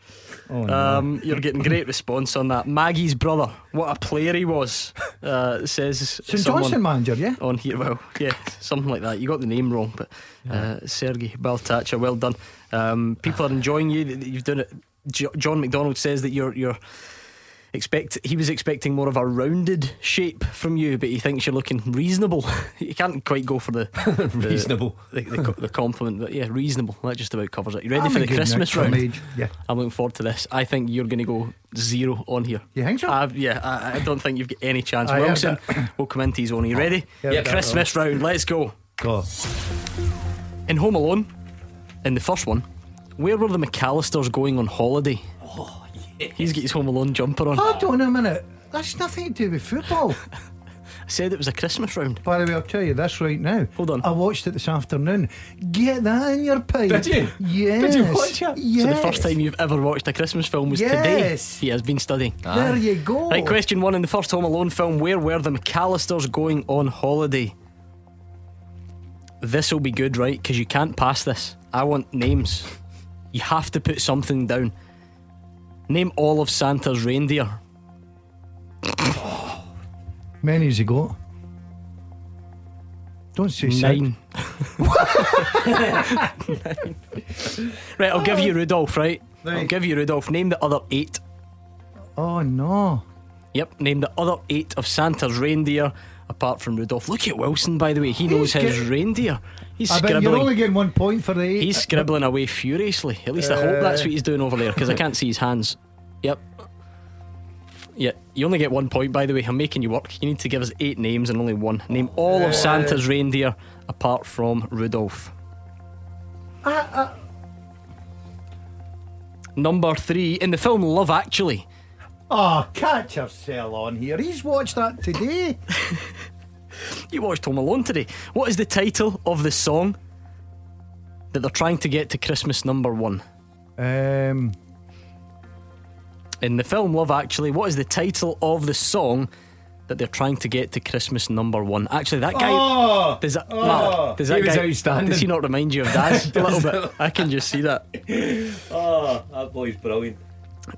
Oh, no. Um, you're getting great response on that. Maggie's brother, what a player he was, uh, says St Johnstone manager, yeah? on here. Well, yeah, something like that. You got the name wrong, but uh, Sergei Baltacha, well done. Um, people are enjoying you. You've done it. John McDonald says that you're you're expect. He was expecting more of a rounded shape from you, but he thinks you're looking reasonable. you can't quite go for the, the Reasonable. the, the, the compliment, but yeah, reasonable. That just about covers it. You ready I'm for the Christmas round? age. Yeah. I'm looking forward to this. I think you're going to go zero on here. You think so? I've, yeah, I, I don't think you've got any chance. I Wilson will come into his own. Are you oh, ready? heard Yeah, that Christmas round. Let's go. Go. In Home Alone, in the first one, where were the McAllisters going on holiday? He's got his Home Alone jumper on. Hold on a minute. That's nothing to do with football. I said it was a Christmas round. By the way, I'll tell you this right now. Hold on. I watched it this afternoon. Get that in your pipe. Did you? Yes. Did you watch it? Yes. So the first time you've ever watched a Christmas film was Yes. today. He has been studying. There you go. Right, question one. In the first Home Alone film, where were the McAllisters going on holiday? This will be good, right? Because you can't pass this. I want names. You have to put something down. Name all of Santa's reindeer. Many as he got? Don't say. Nine. Nine. Right, I'll give you Rudolph, right? I'll Right. give you Rudolph. Name the other eight. Oh no. Yep, name the other eight of Santa's reindeer apart from Rudolph. Look at Wilson, by the way. He knows He's his get- reindeer. He's I bet you're only getting one point for the eight. He's scribbling away furiously. At least I hope that's uh, what he's doing over there because I can't see his hands. Yep. Yeah, you only get one point, by the way. I'm making you work. You need to give us eight names and only one. Name all of uh, Santa's reindeer apart from Rudolph. Uh, Number three, in the film Love Actually, Oh, catch yourself on here. He's watched that today. you watched Home Alone today. What is the title of the song that they're trying to get to Christmas number one? um, In the film Love Actually, what is the title of the song that they're trying to get to Christmas number one? Actually, that guy. oh, Does that, Oh. Matt, does that He was guy, outstanding. Does he not remind you of Daz a little bit? I can just see that. Oh, that boy's brilliant.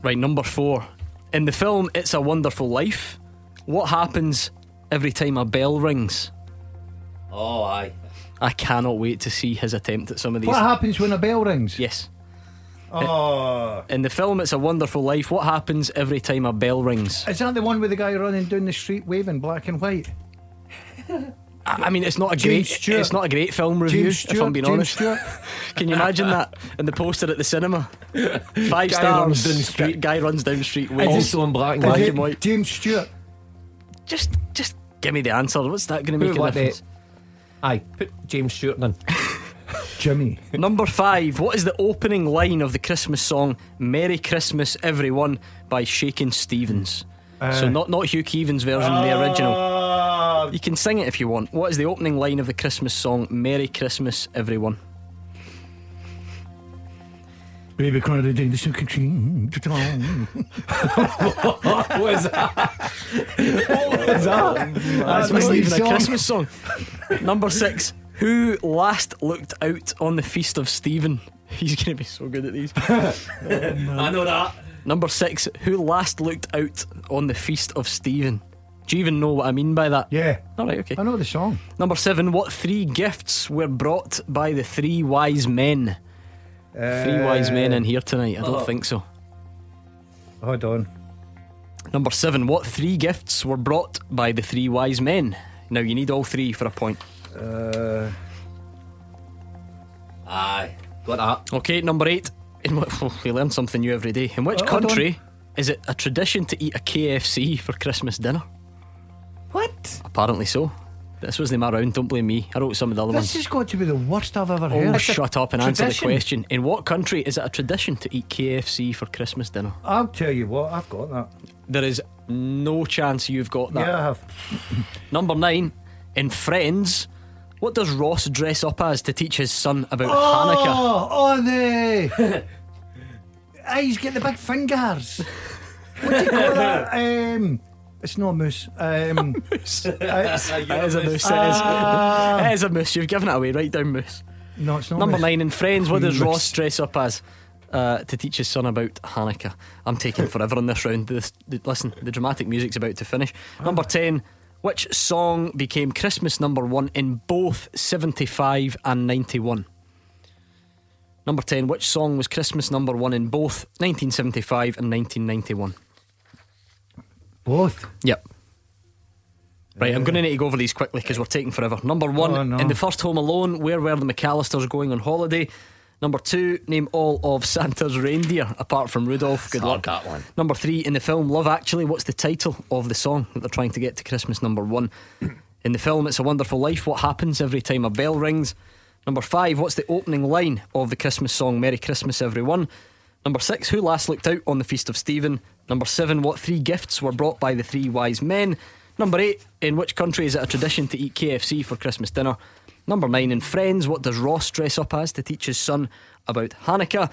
Right, number four. In the film It's a Wonderful Life, what happens every time a bell rings? Oh, aye. I cannot wait to see his attempt at some of these. What happens when a bell rings? Yes. Oh. In the film It's a Wonderful Life, what happens every time a bell rings? Is that the one with the guy running down the street waving black and white? I I mean, it's not a James great, Stewart. it's not a great film review. James if I'm being James honest, can you imagine that in the poster at the cinema? Five Guy stars. runs down the street. Guy runs down the street. Waving. Also in black and Black white. and white. James Stewart. Just, just give me the answer. What's that going to Who, make a what, difference? Aye, put James Stewart in. Jimmy. Number five. What is the opening line of the Christmas song "Merry Christmas, Everyone" by Shakin' Stevens? so Uh, not not Hugh Keevins' version, the original. You can sing it if you want. What is the opening line of the Christmas song "Merry Christmas, Everyone"? Baby crying the day, the second tree. what was that? What was that? That's not not even a song. Christmas song. Number six. Who last looked out on the feast of Stephen? He's going to be so good at these. I know that. Number six. Who last looked out on the feast of Stephen? Do you even know what I mean by that? Yeah. All right. Okay. I know the song. Number seven. What three gifts were brought by the three wise men? Three wise men in here tonight. I don't oh. think so. Hold on. Number seven. What three gifts were brought by the three wise men? Now you need all three for a point. Uh, Aye, got that. Okay, number eight. In what, we learn something new every day. In which hold country is it a tradition to eat a KFC for Christmas dinner? What? Apparently so. This was the name around. Don't blame me. I wrote some of the other ones. this has got to be the worst I've ever Oh, heard. shut up and answer the question. In what country is it a tradition to eat KFC for Christmas dinner? I'll tell you what, I've got that. There is no chance you've got that. Yeah, I have. Number nine. In Friends, what does Ross dress up as to teach his son about Hanukkah? Oh, oh, the. Ah, he's getting the big fingers. What do you call that? Um, it's not a moose. Um, it's, It is a moose. It is. Ah. It is a moose. You've given it away. Write down moose. no, it's not. Number moose. nine in Friends, what does Ross dress up as uh, to teach his son about Hanukkah? I'm taking forever on this round. This, the, listen, the dramatic music's about to finish. Number 10, which song became Christmas number one in both 75 and 91? Number 10, which song was Christmas number one in both 1975 and 1991? Both. Yep. Right, I'm going to need to go over these quickly because we're taking forever. Number one, Oh, no. in the first Home Alone, where were the McAllisters going on holiday? Number two, name all of Santa's reindeer apart from Rudolph. Good luck. that one. Number three, in the film Love Actually, what's the title of the song that they're trying to get to Christmas number one? In the film It's a Wonderful Life, what happens every time a bell rings? Number five, what's the opening line of the Christmas song Merry Christmas Everyone? Number six, who last looked out on the Feast of Stephen? Number seven, what three gifts were brought by the three wise men? Number eight, in which country is it a tradition to eat KFC for Christmas dinner? Number nine, in Friends, what does Ross dress up as to teach his son about Hanukkah?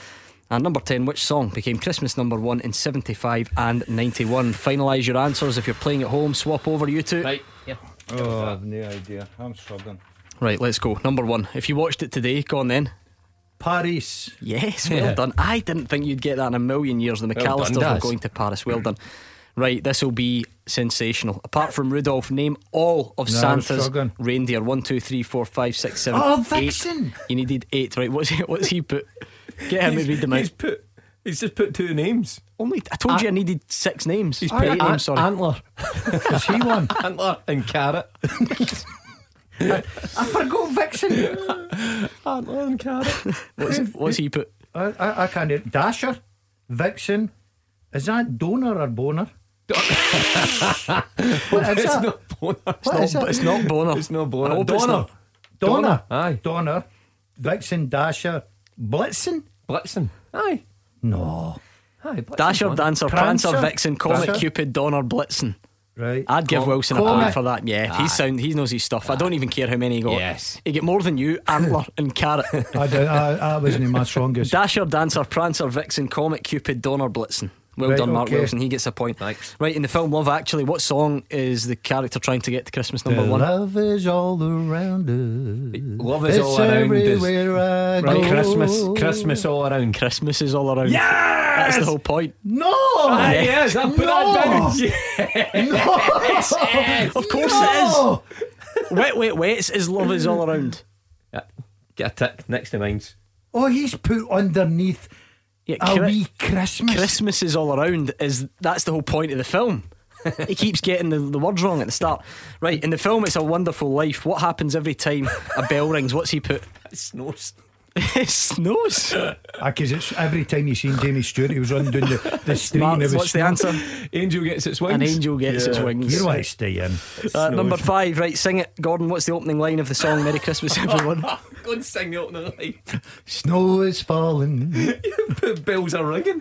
And number 10, which song became Christmas number one in 75 and 91? Finalise your answers if you're playing at home, swap over you two. Right, yeah. Oh, I've no idea. I'm struggling. Right, let's go. Number one. If you watched it today, go on then. Paris. Yes, well Yeah. done. I didn't think you'd get that in a million years. The done, McAllisters were Daz. going to Paris. Well mm. done. Right, this will be sensational. Apart from Rudolph, name all of No, Santa's reindeer. One, two, three, four, five, six, seven, Oh, eight. Vixen. You needed eight. Right, what's he, what's he put? Get him to read them out. He's put. He's just put two names. Only I told you I needed six names. He's He's put eight Ant- names. Sorry. Antler, Is he one? Antler, and Carrot. I forgot Vixen. Antler and Carrot. What's, what's he put? I, I, I can't. Hear- Dasher. Vixen. Is that donor or boner? what is It's that? not boner. What is Not- it? it's not Boner. It's not boner. I hope it's Donner. not. Donner. Aye. Donner. Vixen. Dasher. Blitzen. Blitzen. Aye. No. Aye. Blitzen's Dasher, one. Dancer, Prancer, Prancer, Vixen, Comet, Prancer. Cupid, Donner, Blitzen. Right. I'd give Com- Wilson a Comet. point for that. Yeah, he's sound. He knows his stuff. I don't even care how many he got. Yes. he get more than you. Antler and Carrot. I, did, I, I wasn't my strongest. Dasher, Dancer, Prancer, Vixen, Comet, Cupid, Donner, Blitzen. Well Right, done, Mark okay. Wilson. He gets a point. Thanks. Right in the film Love Actually, what song is the character trying to get to Christmas number The one? love is all around us. Love is it's all around us. I Right, go. Christmas. Christmas all around. Christmas is all around. Yes! That's the whole point. No! Aye, yes, I put that down. No! Of course No! it is. Wait, wait, wets is love is all around. Yeah. Get a tick next to mine's. Oh, he's put underneath Yeah, a Chri- wee Christmas. Christmas is all around. Is that's the whole point of the film? he keeps getting the, the words wrong at the start. Right in the film, it's a wonderful life. What happens every time a bell rings? What's he put? It snows. It snows. Because it's every time you seen Jamie Stewart, he was running down the, the street. Smart. and it was What's the answer? Angel gets its wings. An angel gets its wings. You want to stay in. Uh, number five, right? Sing it, Gordon. What's the opening line of the song "Merry Christmas, Everyone"? Go and sing the opening line. Snow is falling. Bells are ringing.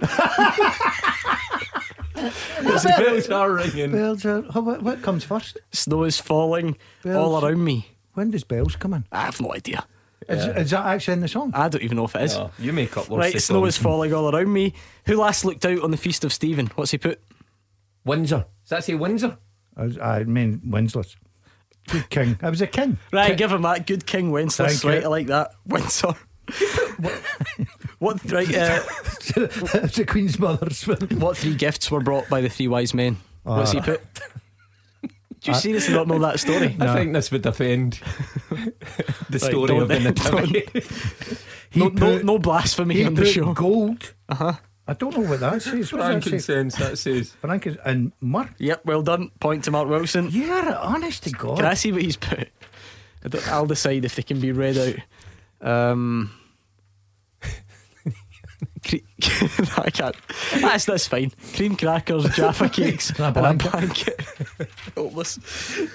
the bells are ringing. bells are. how- What, what comes first? Snow is falling Bells. all around me. When does bells come in? I have no idea. Is, is that actually in the song? I don't even know if it is. Oh, you make up words. right, to snow is falling all around me. Who last looked out on the feast of Stephen? What's he put? Windsor. Does that say Windsor? I, I mean, Winslow's. Good king. I was a king. Right, give him that. Good King Wenceslas. Thank you. Right, I like that. Windsor. what? Right. Uh, the Queen's mother's what three gifts were brought by the three wise men? What's he Uh, put? Do you seriously not know that story? I think this would offend the story of the then, nativity. He No, no, put- no blasphemy He on the put show. gold. Uh huh. I don't know what that says. What does that say? That says. Francis and myrrh. Yep, well done. Point to Mark Wilson. You're honest to God. Can I see what he's put? I'll decide if they can be read out. Um, cre- I can't. That's that's fine. Cream crackers, Jaffa cakes, And a blanket. blanket. Hopeless.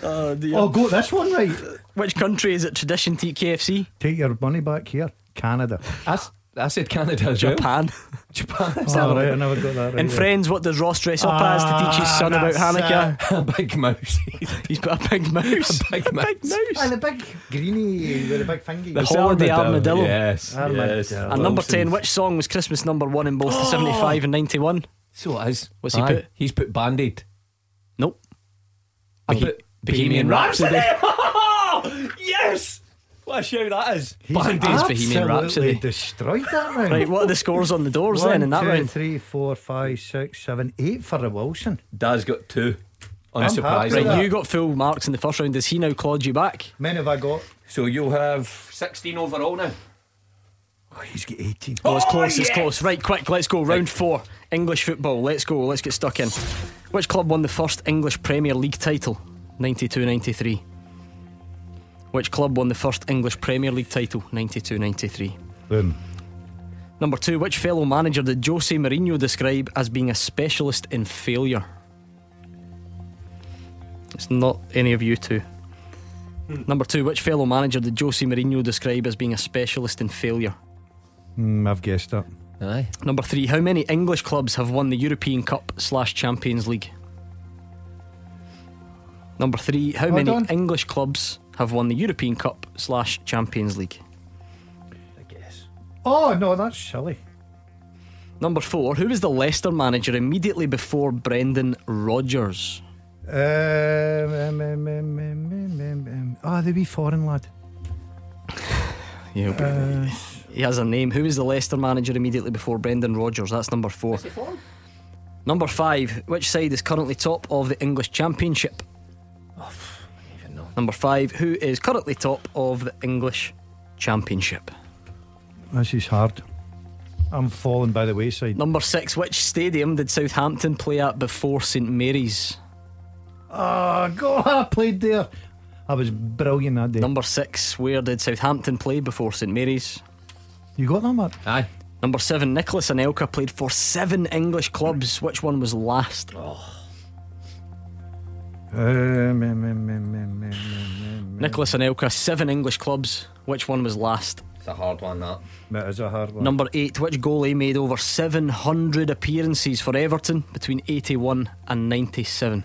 Oh dear. Oh, go this one right. Which country is it tradition to eat KFC? Take your money back here. Canada. I, s- I said Canada. Japan. Japan. Oh, right, I never got that right. In there. Friends, what does Ross dress up as to teach his Ah, son about that's Hanukkah? a big mouse. He's put a big mouse. A big mouse. Ah, the big greenie with the big finger. The holiday armadillo. Yes. Armadillo. yes. And number 10, which song was Christmas number one in both the 75 and 91? So it is. What's he Aye, put? He's put Band Aid. Nope. I Bohe- put Bohemian Rhapsody. yes! What a show that is. He's Band Aid's Bohemian absolutely Rhapsody. destroyed that round. Right, what are the scores on the doors then in that two, round? three, four, five, six, seven, eight for the Wilson. Dad's got two. I'm happy with Unsurprisingly. that. Right, you got full marks in the first round. Does he now clawed you back? Many have I got? So you'll have 16 overall now. Oh, he's got 18. Oh, it's close, it's oh, close. Right, quick, let's go. Round four. English football. Let's go, let's get stuck in. Which club won the first English Premier League title? 92 93. Which club won the first English Premier League title? 92 93. Boom. Number two, which fellow manager did Jose Mourinho describe as being a specialist in failure? It's not any of you two. Number two, which fellow manager did Jose Mourinho describe as being a specialist in failure? Mm, I've guessed that. Aye. Number three, how many English clubs have won the European Cup slash Champions League? Number three, how Hold many on. English clubs have won the European Cup slash Champions League? I guess. Oh, no, that's silly. Number four, who was the Leicester manager immediately before Brendan Rodgers? Um, um, um, um, um, um, um, um. Ah, the wee foreign lad. Yeah, Uh, he has a name. Who was the Leicester manager immediately before Brendan Rodgers? That's number four. Number five, which side is currently top of the English Championship? Number five, who is currently top of the English Championship? this is hard. I'm falling by the wayside. Number six, which stadium did Southampton play at before St Mary's? Oh, God, I played there. I was brilliant that day. Number six, where did Southampton play before St Mary's? You got that, Mark? Aye. Number seven, Nicolas Anelka played for seven English clubs. Which one was last? Um, um, um, um, Nicolas Anelka, seven English clubs. Which one was last? It's a hard one, that. That is a hard one. Number eight, which goalie made over 700 appearances for Everton between 81 and 97?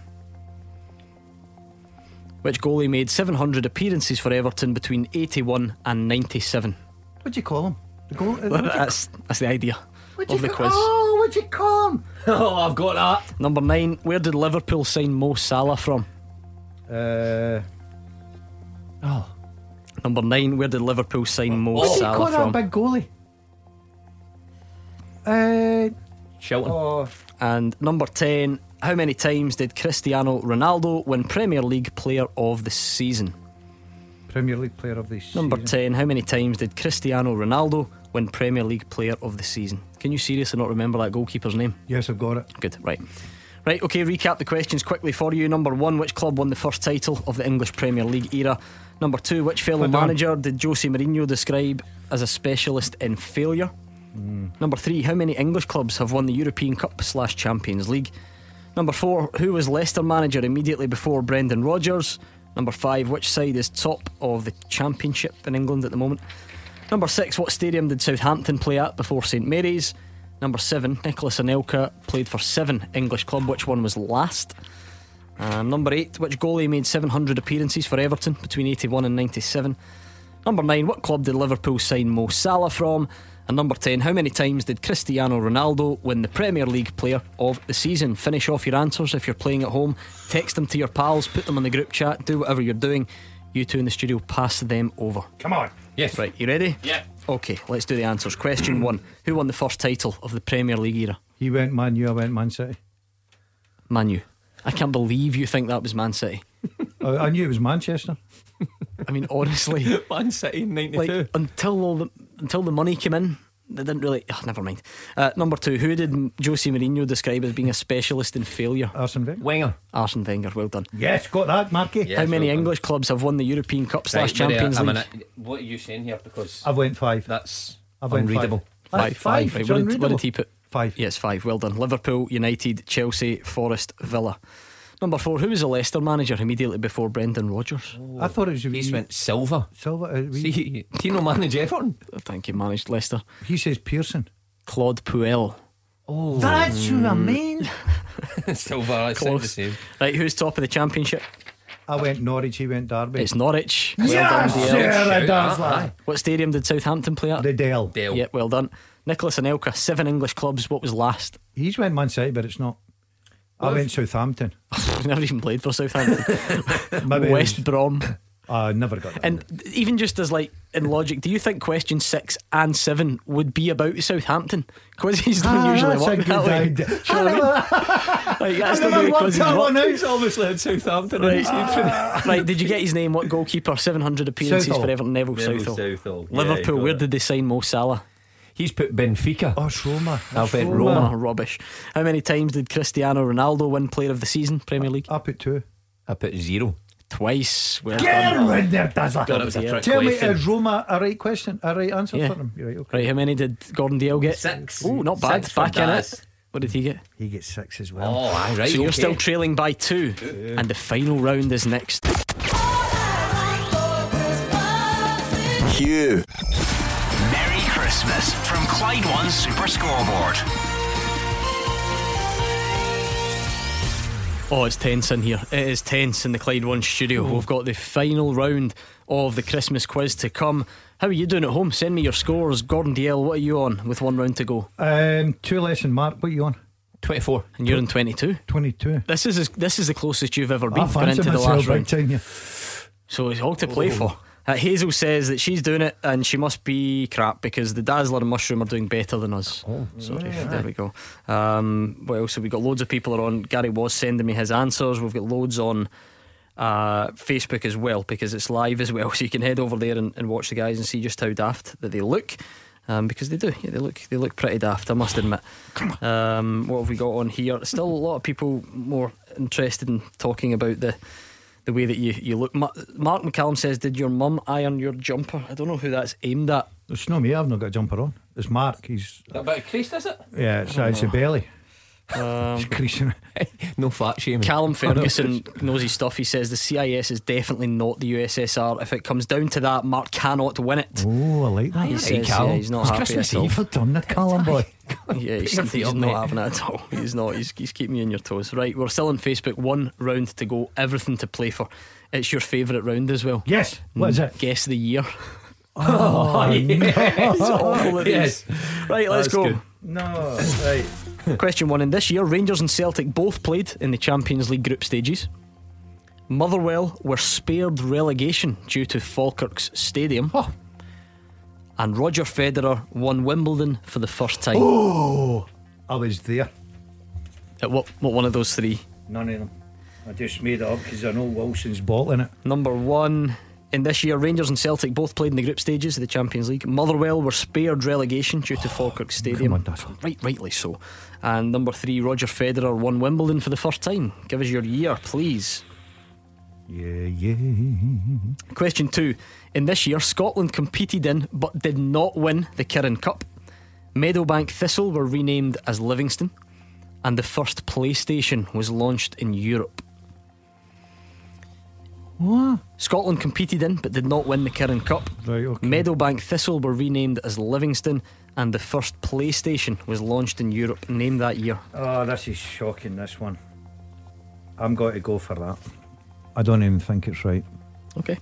Which goalie made 700 appearances for Everton between 81 and 97? What'd you call him? The goal? what'd That's, that's the idea what'd of the quiz. Oh, what'd you come? Oh, I've got that. Number nine, where did Liverpool sign Mo Salah from? Uh, Oh. Number nine, where did Liverpool sign Mo what'd you Salah call that big goalie? Uh, Shelton. oh, And number 10, how many times did Cristiano Ronaldo win Premier League Player of the Season? Premier League player of the Number 10. How many times did Cristiano Ronaldo win Premier League player of the season? Can you seriously not remember that goalkeeper's name? Yes, I've got it. Good, right. Right, okay, recap the questions quickly for you. Number one, which club won the first title of the English Premier League era? Number two, which fellow Hold on. manager did Jose Mourinho describe as a specialist in failure? Hmm. Number three, how many English clubs have won the European Cup slash Champions League? Number four, who was Leicester manager immediately before Brendan Rodgers? Number five, which side is top of the Championship in England at the moment? Number six, what stadium did Southampton play at before St Mary's? Number seven, Nicolas Anelka played for seven English club. Which one was last? Um, number eight, which goalie made 700 appearances for Everton between 81 and 97? Number nine, what club did Liverpool sign Mo Salah from? And number 10, how many times did Cristiano Ronaldo win the Premier League Player of the Season? Finish off your answers if you're playing at home. Text them to your pals, put them on the group chat, do whatever you're doing. You two in the studio, pass them over. Come on. Yes. Right, you ready? Yeah. Okay, let's do the answers. Question one Who won the first title of the Premier League era? He went Man U, I went Man City. Manu. I can't believe you think that was Man City. I, I knew it was Manchester. I mean, honestly, Man City in like 92. until all the until the money came in, they didn't really. Oh, never mind. Uh, number two, who did Jose Mourinho describe as being a specialist in failure? Arsene Wenger. Wenger. Arsene Wenger. Well done. Yes, got that, Marky. Yeah. How many well. English clubs have won the European Cup slash Right, Champions Maria, League? I'm in a- what are you saying here? Because I've went five. that's I've unreadable. Five. Five. Right, It's what, did, what did he put? Five. Yes, five. Well done. Liverpool, United, Chelsea, Forest, Villa. Number four, who was the Leicester manager immediately before Brendan Rodgers? I thought it was. He's went silver. Silver. Uh, we- See, do you know manage Everton? I think he managed Leicester. he says Pearson. Claude Puel. Oh, That's who I mean. silver. I said the Close. same. Right, who's top of the championship? I went Norwich. He went Derby. It's Norwich. Well yes, done, DL. sir, Shout does, that, lad. aye. What stadium did Southampton play at? The Dell. Dale. Yeah, well done. Nicholas and Anelka, seven English clubs. What was last? He's went Man City, but it's not. I went Southampton. He's never even played for Southampton. Maybe West was- Brom. I never got that. And even just as like in logic, do you think question six and seven would be about Southampton? Quizzes don't Ah, usually that's a work good that way. idea. Do you know what I mean? Like, that's the way quizzes work. He's obviously had Southampton. Right. right, did you get his name? What goalkeeper? 700 appearances Southall. for Everton, Neville, Neville Southall. Southall. Liverpool, got where it. did they sign Mo Salah? He's put Benfica. oh, it's Roma. I'll It's bet Roma. Rubbish. How many times did Cristiano Ronaldo win Player of the Season, Premier League? I put two. I put zero. Twice. Well Get done. rid there, Dazzler. God, it was a trick Tell me, question. is Roma a right question? A right answer Yeah. for him? You're right, okay. Right, how many did Gordon Dalziel get? Six. Oh, not bad. Six for Back in Daz. it. What did he get? He gets six as well. Oh, aye, right. so you're okay. still trailing by two, and the final round is next. Hugh. Merry Christmas from Clyde One Super Scoreboard. Oh, it's tense in here. It is tense in the Clyde One studio. We've got the final round of the Christmas quiz to come. How are you doing at home? Send me your scores. Gordon Dalziel, what are you on with one round to go? Um, two less than Mark. What are you on? 24. And you're in 22. 22. This is this is the closest you've ever been I fancy into the last big round. time here. So it's all to play for. Uh, Hazel says that she's doing it and she must be crap because the Dazzler and Mushroom are doing better than us. Oh, sorry. There we go. Um, what else? have we got loads of people are on. Gary was sending me his answers. We've got loads on uh, Facebook as well because it's live as well. So you can head over there and, and watch the guys and see just how daft that they look. Um, because they do, yeah, they look they look pretty daft. I must admit. Um, what have we got on here? Still a lot of people more interested in talking about the the way that you, you look. Ma- Mark McCallum says, "Did your mum iron your jumper?" I don't know who that's aimed at. It's not me. I've not got a jumper on. It's Mark. He's That bit of crease, is it? yeah. It's, it's a oh. belly. Um, It's creasing. no fat shame. Callum Ferguson knows his stuff. He says the CIS is definitely not the USSR. If it comes down to that, Mark cannot win it. Oh, I like that. He says yeah, he's not It's happy Christmas at all. Eve. You've done it, Callum boy. Yeah, he's, your he's not having it at all. He's not. He's, he's keeping you on your toes. Right, we're still on Facebook. One round to go. Everything to play for. It's your favourite round as well. Yes. What is it? Guess the year. Oh, it's awful at Yes. Right, let's That's go. good. No. Right. Question one. In this year, Rangers and Celtic both played in the Champions League group stages. Motherwell were spared relegation due to Falkirk's stadium. And Roger Federer won Wimbledon for the first time. Oh, I was there. At what, what one of those three? None of them. I just made it up because I know Wilson's bottling it. Number one, In this year, Rangers and Celtic both played in the group stages of the Champions League. Motherwell were spared relegation due to Falkirk oh, Stadium. on, right, rightly so. And number three, Roger Federer won Wimbledon for the first time. Give us your year, please. Yeah, yeah. Question two. In this year, Scotland competed in but did not win the Kirin Cup. Meadowbank Thistle were renamed as Livingston, and the first PlayStation was launched in Europe. What? Scotland competed in but did not win the Kirin Cup. Right, okay. Meadowbank Thistle were renamed as Livingston, and the first PlayStation was launched in Europe. Name that year. Oh, this is shocking, this one. I'm going to go for that. I don't even think it's right. Okay.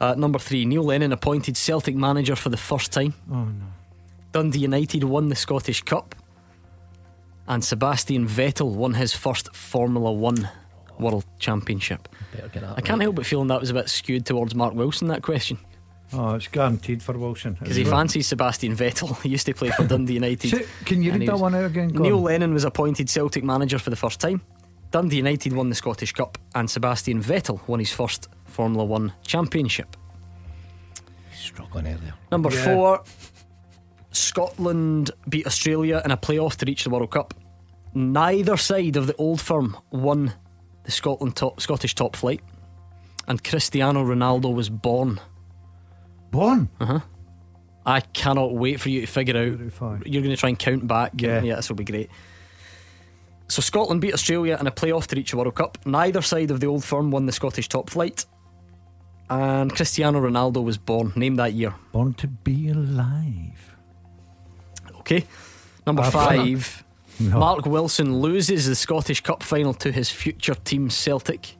Uh, number three, Neil Lennon appointed Celtic manager for the first time. Oh, no. Dundee United won the Scottish Cup, and Sebastian Vettel won his first Formula One World Championship. Better get I can't help but feeling that was a bit skewed towards Mark Wilson. That question Oh, it's guaranteed for Wilson. because he fancies Sebastian Vettel. He used to play for Dundee United. So, can you read that was- one out again? Gordon? Neil Lennon was appointed Celtic manager for the first time. Dundee United won the Scottish Cup, and Sebastian Vettel won his first Formula One championship. Struggling earlier. Number Yeah. four, Scotland beat Australia in a playoff to reach the World Cup. Neither side of the old firm won the Scotland top, Scottish top flight, and Cristiano Ronaldo was born. Born? Uh huh. I cannot wait for you to figure out. You're going to try and count back. Yeah. yeah, this will be great. So Scotland beat Australia in a playoff to reach the World Cup. Neither side of the old firm won the Scottish top flight. And Cristiano Ronaldo was born. Name that year. Born to be alive. Okay. Number I've- five. No. Mark Wilson loses the Scottish Cup final to his future team Celtic.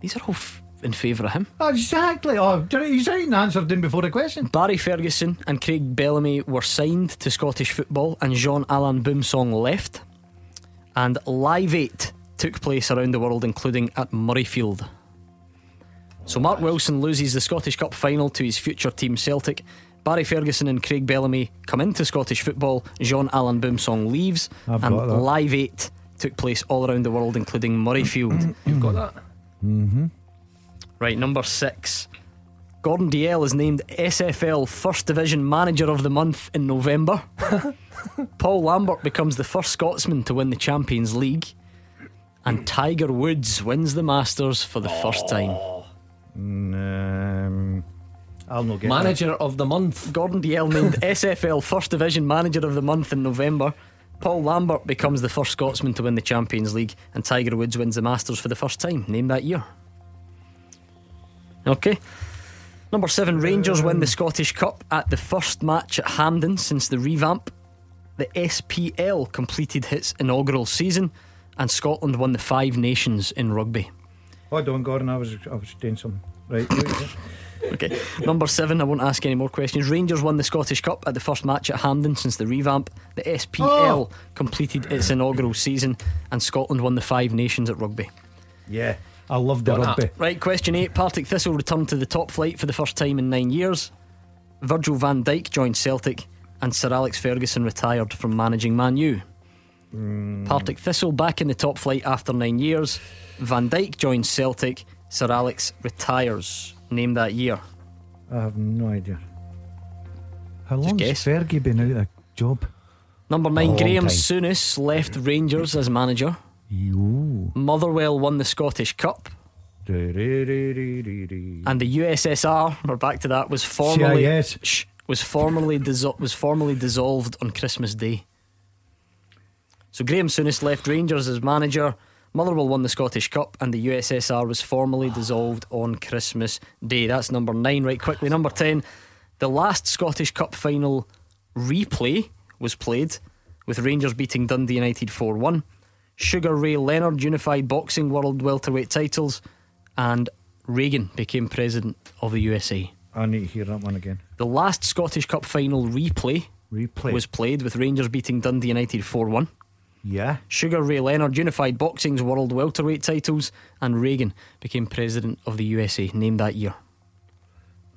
These are all f- in favour of him. Exactly. Oh, he's right and answered in before the question. Barry Ferguson and Craig Bellamy were signed to Scottish football, and Jean Alain Boumsong left. And Live 8 took place around the world, including at Murrayfield. So Mark Wilson loses the Scottish Cup final to his future team Celtic. Barry Ferguson and Craig Bellamy come into Scottish football. Jean Alain Boumsong leaves, I've and. Live 8 took place all around the world, including Murrayfield. You've got that? Mm-hmm. Right, number six. Gordon Dalziel is named SFL First Division Manager of the Month in November. Paul Lambert becomes the first Scotsman to win the Champions League. And Tiger Woods wins the Masters for the first time. Um, I'll not get Manager of the month. Gordon Dalziel named SFL First Division Manager of the Month in November. Paul Lambert becomes the first Scotsman to win the Champions League, and Tiger Woods wins the Masters for the first time. Name that year. Okay. Number seven, Rangers win the Scottish Cup at the first match at Hampden since the revamp. The SPL completed its inaugural season, and Scotland won the Five Nations in rugby. Hold on, Gordon. I was I was doing something. Right. Okay. Number seven, I won't ask any more questions. Rangers won the Scottish Cup at the first match at Hampden since the revamp. The SPL Oh. completed its inaugural season, and Scotland won the Five Nations at rugby. yeah. I love the rugby. Right, question eight. Partick Thistle returned to the top flight for the first time in nine years. Virgil van Dijk joined Celtic, and Sir Alex Ferguson retired from managing Man U. Hmm. Partick Thistle back in the top flight after nine years. Van Dijk joins Celtic. Sir Alex retires. Name that year. I have no idea. How long has. Fergie been out of a job? Number nine, Graham time. Souness left Rangers as manager. Motherwell won the Scottish Cup. And the USSR, we're back to that, was formally CIS. Shh, was formally dissol- was formally dissolved on Christmas Day. So Graham Souness left Rangers as manager. Motherwell won the Scottish Cup, and the USSR was formally dissolved on Christmas Day. That's number nine. Right, quickly, number ten. The last Scottish Cup final replay was played, with Rangers beating Dundee United four one. Sugar Ray Leonard unified boxing world welterweight titles, and Reagan became president of the USA. I need to hear that one again. The last Scottish Cup final replay, Replay. was played with Rangers beating Dundee United 4 1. Yeah. Sugar Ray Leonard unified boxing's world welterweight titles, and Reagan became president of the USA. Name that year.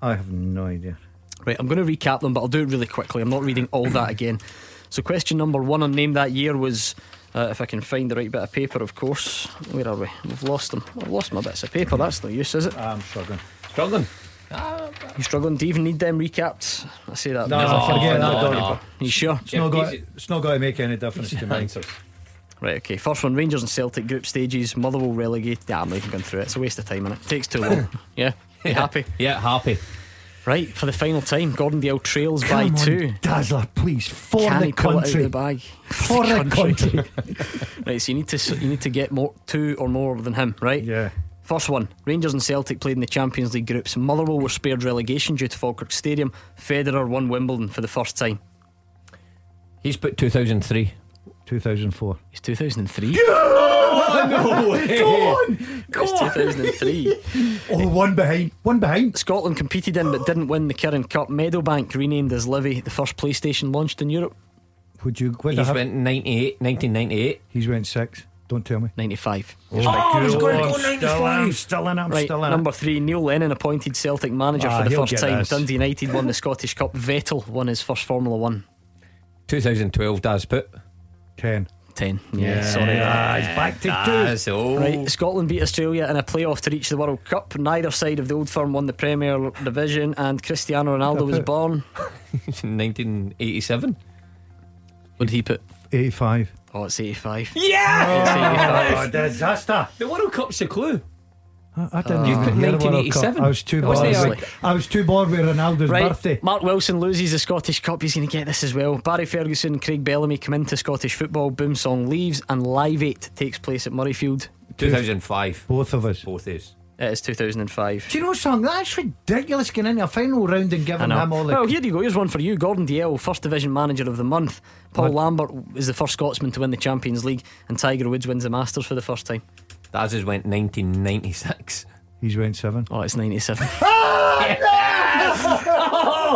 I have no idea. Right, I'm going to recap them, but I'll do it really quickly. I'm not reading all that again. So, question number one on Name That Year was uh, if I can find the right bit of paper, of course. Where are we? We've lost them. I've lost my bits of paper. That's no use, is it? I'm struggling. Struggling. You struggling to even need them recapped? I say that. No, never forget no, that, no, no. You sure? It's not got. It's not got to make any difference to me. Right, okay. First one Rangers and Celtic group stages. Motherwell relegated. Yeah, I'm not even going through it. It's a waste of time, and it takes too long. yeah? You happy? Yeah, happy. Right, for the final time, Gordon Dalziel trails Come by on, two. Dazzler, please, for Can the he pull it out of country. the bag? For the country. right, so you need to you need to get more two or more than him, right? Yeah. First one, Rangers and Celtic played in the Champions League groups. Motherwell were spared relegation due to Falkirk Stadium. Federer won Wimbledon for the first time. He's put 2003. 2004. It's 2003. Oh, no way. Go on. Go It's 2003. Oh, one behind. One behind. Scotland competed in but didn't win the Kirin Cup. Meadowbank, renamed as Livy, the first PlayStation launched in Europe. Would you? Would He's went 98, 1998. He's went six. Don't tell me. 95. Oh, I was going to go I'm Still in. 95. I'm still in. I'm Right, still in. number three, Neil Lennon appointed Celtic manager Ah, for the first time. this. Dundee United won the Scottish Cup. Vettel won his first Formula One. 2012, Daz put. Ten. 10. Yeah, sorry. Ah, he's back to Daz, oh. Right, Scotland beat Australia in a playoff to reach the World Cup. Neither side of the old firm won the Premier Division, and Cristiano Ronaldo was born. 1987. What did he put? 85. Oh, it's 85. Yeah! It's 85. Oh, disaster. The World Cup's a clue. I, I didn't Oh. You even put hear the World Cup. 1987. I was too bored. with- I was too bored with Ronaldo's Right, birthday. Mark Wilson loses the Scottish Cup. He's going to get this as well. Barry Ferguson and Craig Bellamy come into Scottish football. Boumsong leaves, and Live 8 takes place at Murrayfield. 2005. Both of us. Both is. It is 2005. Do you know something? That's ridiculous getting into a final round and giving them all the. Well, here you go. Here's one for you. Gordon Dalziel, First Division Manager of the Month. Paul Lambert is the first Scotsman to win the Champions League, and Tiger Woods wins the Masters for the first time. Daz's went 1996. He's went seven. Oh, it's 97.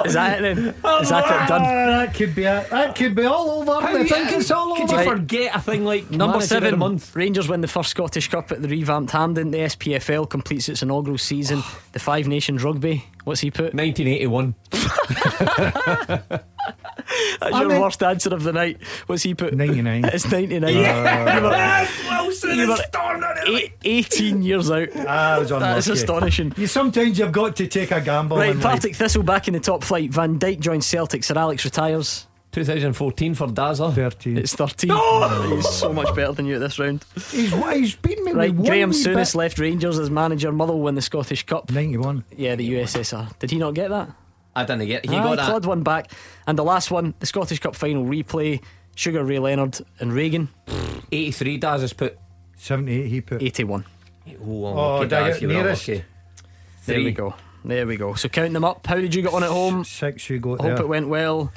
Is that it then? Is that it done? Ah, that could be it. That could be all over. I think it's all Could over. you forget a thing like Number Manager of the seven, month? Rangers win the first Scottish Cup at the revamped Hampden. The SPFL completes its inaugural season. the Five Nations Rugby. What's he put? 1981. That's I your mean- worst answer of the night. What's he put? 99. It's 99. Wilson You were eight- 18 years out. Ah, I was unlucky. That's astonishing. You sometimes you've got to take a gamble. Right, in life. Partick Thistle back in the top flight. Van Dijk joins Celtic. Sir Alex retires. 2014 for Dazzler. 13. It's 13. He's so much better than you at this round. He's, he's beaten me Right, Graeme wee Souness left Rangers as manager. Motherwell win the Scottish Cup. 91. Yeah, the USSR. Did he not get that? I didn't get. He Aye, got that. clawed one back. And the last one, the Scottish Cup final replay. Sugar Ray Leonard and Reagan, 83 Daz has put. 78 he put. 81. Oh, Oh, did I get nearest? lucky. There we go. There we go. So count them up. How did you get on at home? Six you got hope there. it went well.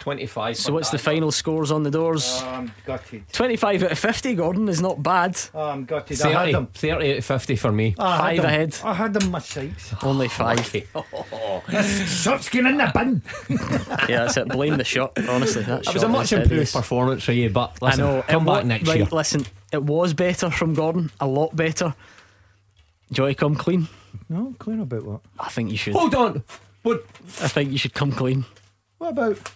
25. So what's the final scores on the doors? Oh, I'm gutted. 25 out of 50, Gordon, is not bad. Oh, I'm gutted. I had 30, them. 30 out of 50 for me. I had Five them. ahead. I had them my sights. Only five. Shirt's going in the bin. yeah, that's it. Blame the shot. Honestly, that That was a much was hideous. improved performance for you, but listen, I know. come back wa- next right, year. Listen, it was better from Gordon. A lot better. Do you want to come clean? No, clean about what? I think you should. Hold on. What? I think you should come clean. What about?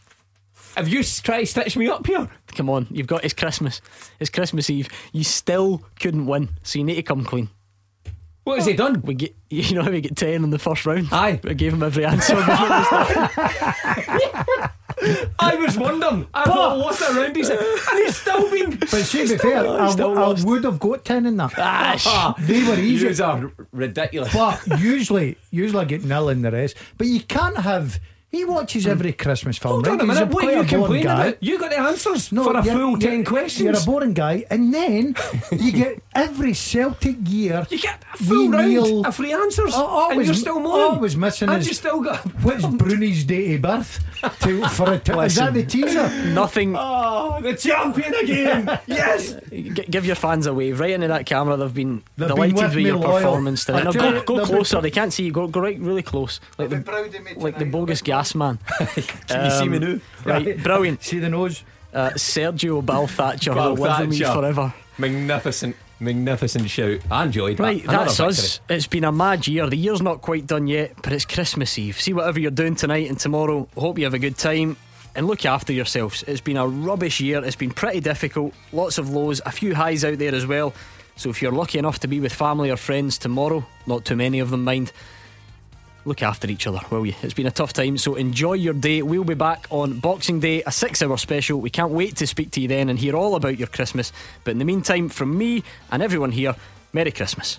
Have you tried to stitch me up here? Come on, you've got it's Christmas. It's Christmas Eve. You still couldn't win, so you need to come clean. What has he done? We get, you know how we get ten in the first round. Aye. I gave him every answer. before we started. I was wondering. I thought, what's that round? He said, and he's still been. But see, to be fair, I, still I lost. would have got 10 in that. Ah, They were easy. Yous are ridiculous. But usually, usually I get nil in the rest. But you can't have. He watches every Christmas film. Hold on right? a He's minute. What are you a complaining guy. about? You got the answers No, for a you're- full you're- 10 questions. You're a boring guy, and then you get every Celtic year. You get a full round kneel- of free answers, Oh, oh, and was- you're still oh, moaning. was missing And is- you still got. What's Bruni's date of birth? To, for a t- is that the teaser? Nothing. Oh, the champion again! yes. G- give your fans a wave right into that camera. They've been They've been delighted with with, your loyal. performance I tonight. No, go go closer. pr- They can't see you. Go, go right, really close, like the proud of me like the bogus gas man. Can you see me now? Right, brilliant. See the nose? Uh, Sergio Bal Thatcher will live with me forever. Magnificent, magnificent shout. I enjoyed Right, that. Another that's us. It's been a mad year. The year's not quite done yet, but it's Christmas Eve. See whatever you're doing tonight and tomorrow. Hope you have a good time and look after yourselves. It's been a rubbish year. It's been pretty difficult. Lots of lows, a few highs out there as well. So if you're lucky enough to be with family or friends tomorrow, not too many of them mind, look after each other, will you? It's been a tough time, so enjoy your day. We'll be back on Boxing Day, a six hour special. We can't wait to speak to you then and hear all about your Christmas. But in the meantime, from me and everyone here, Merry Christmas.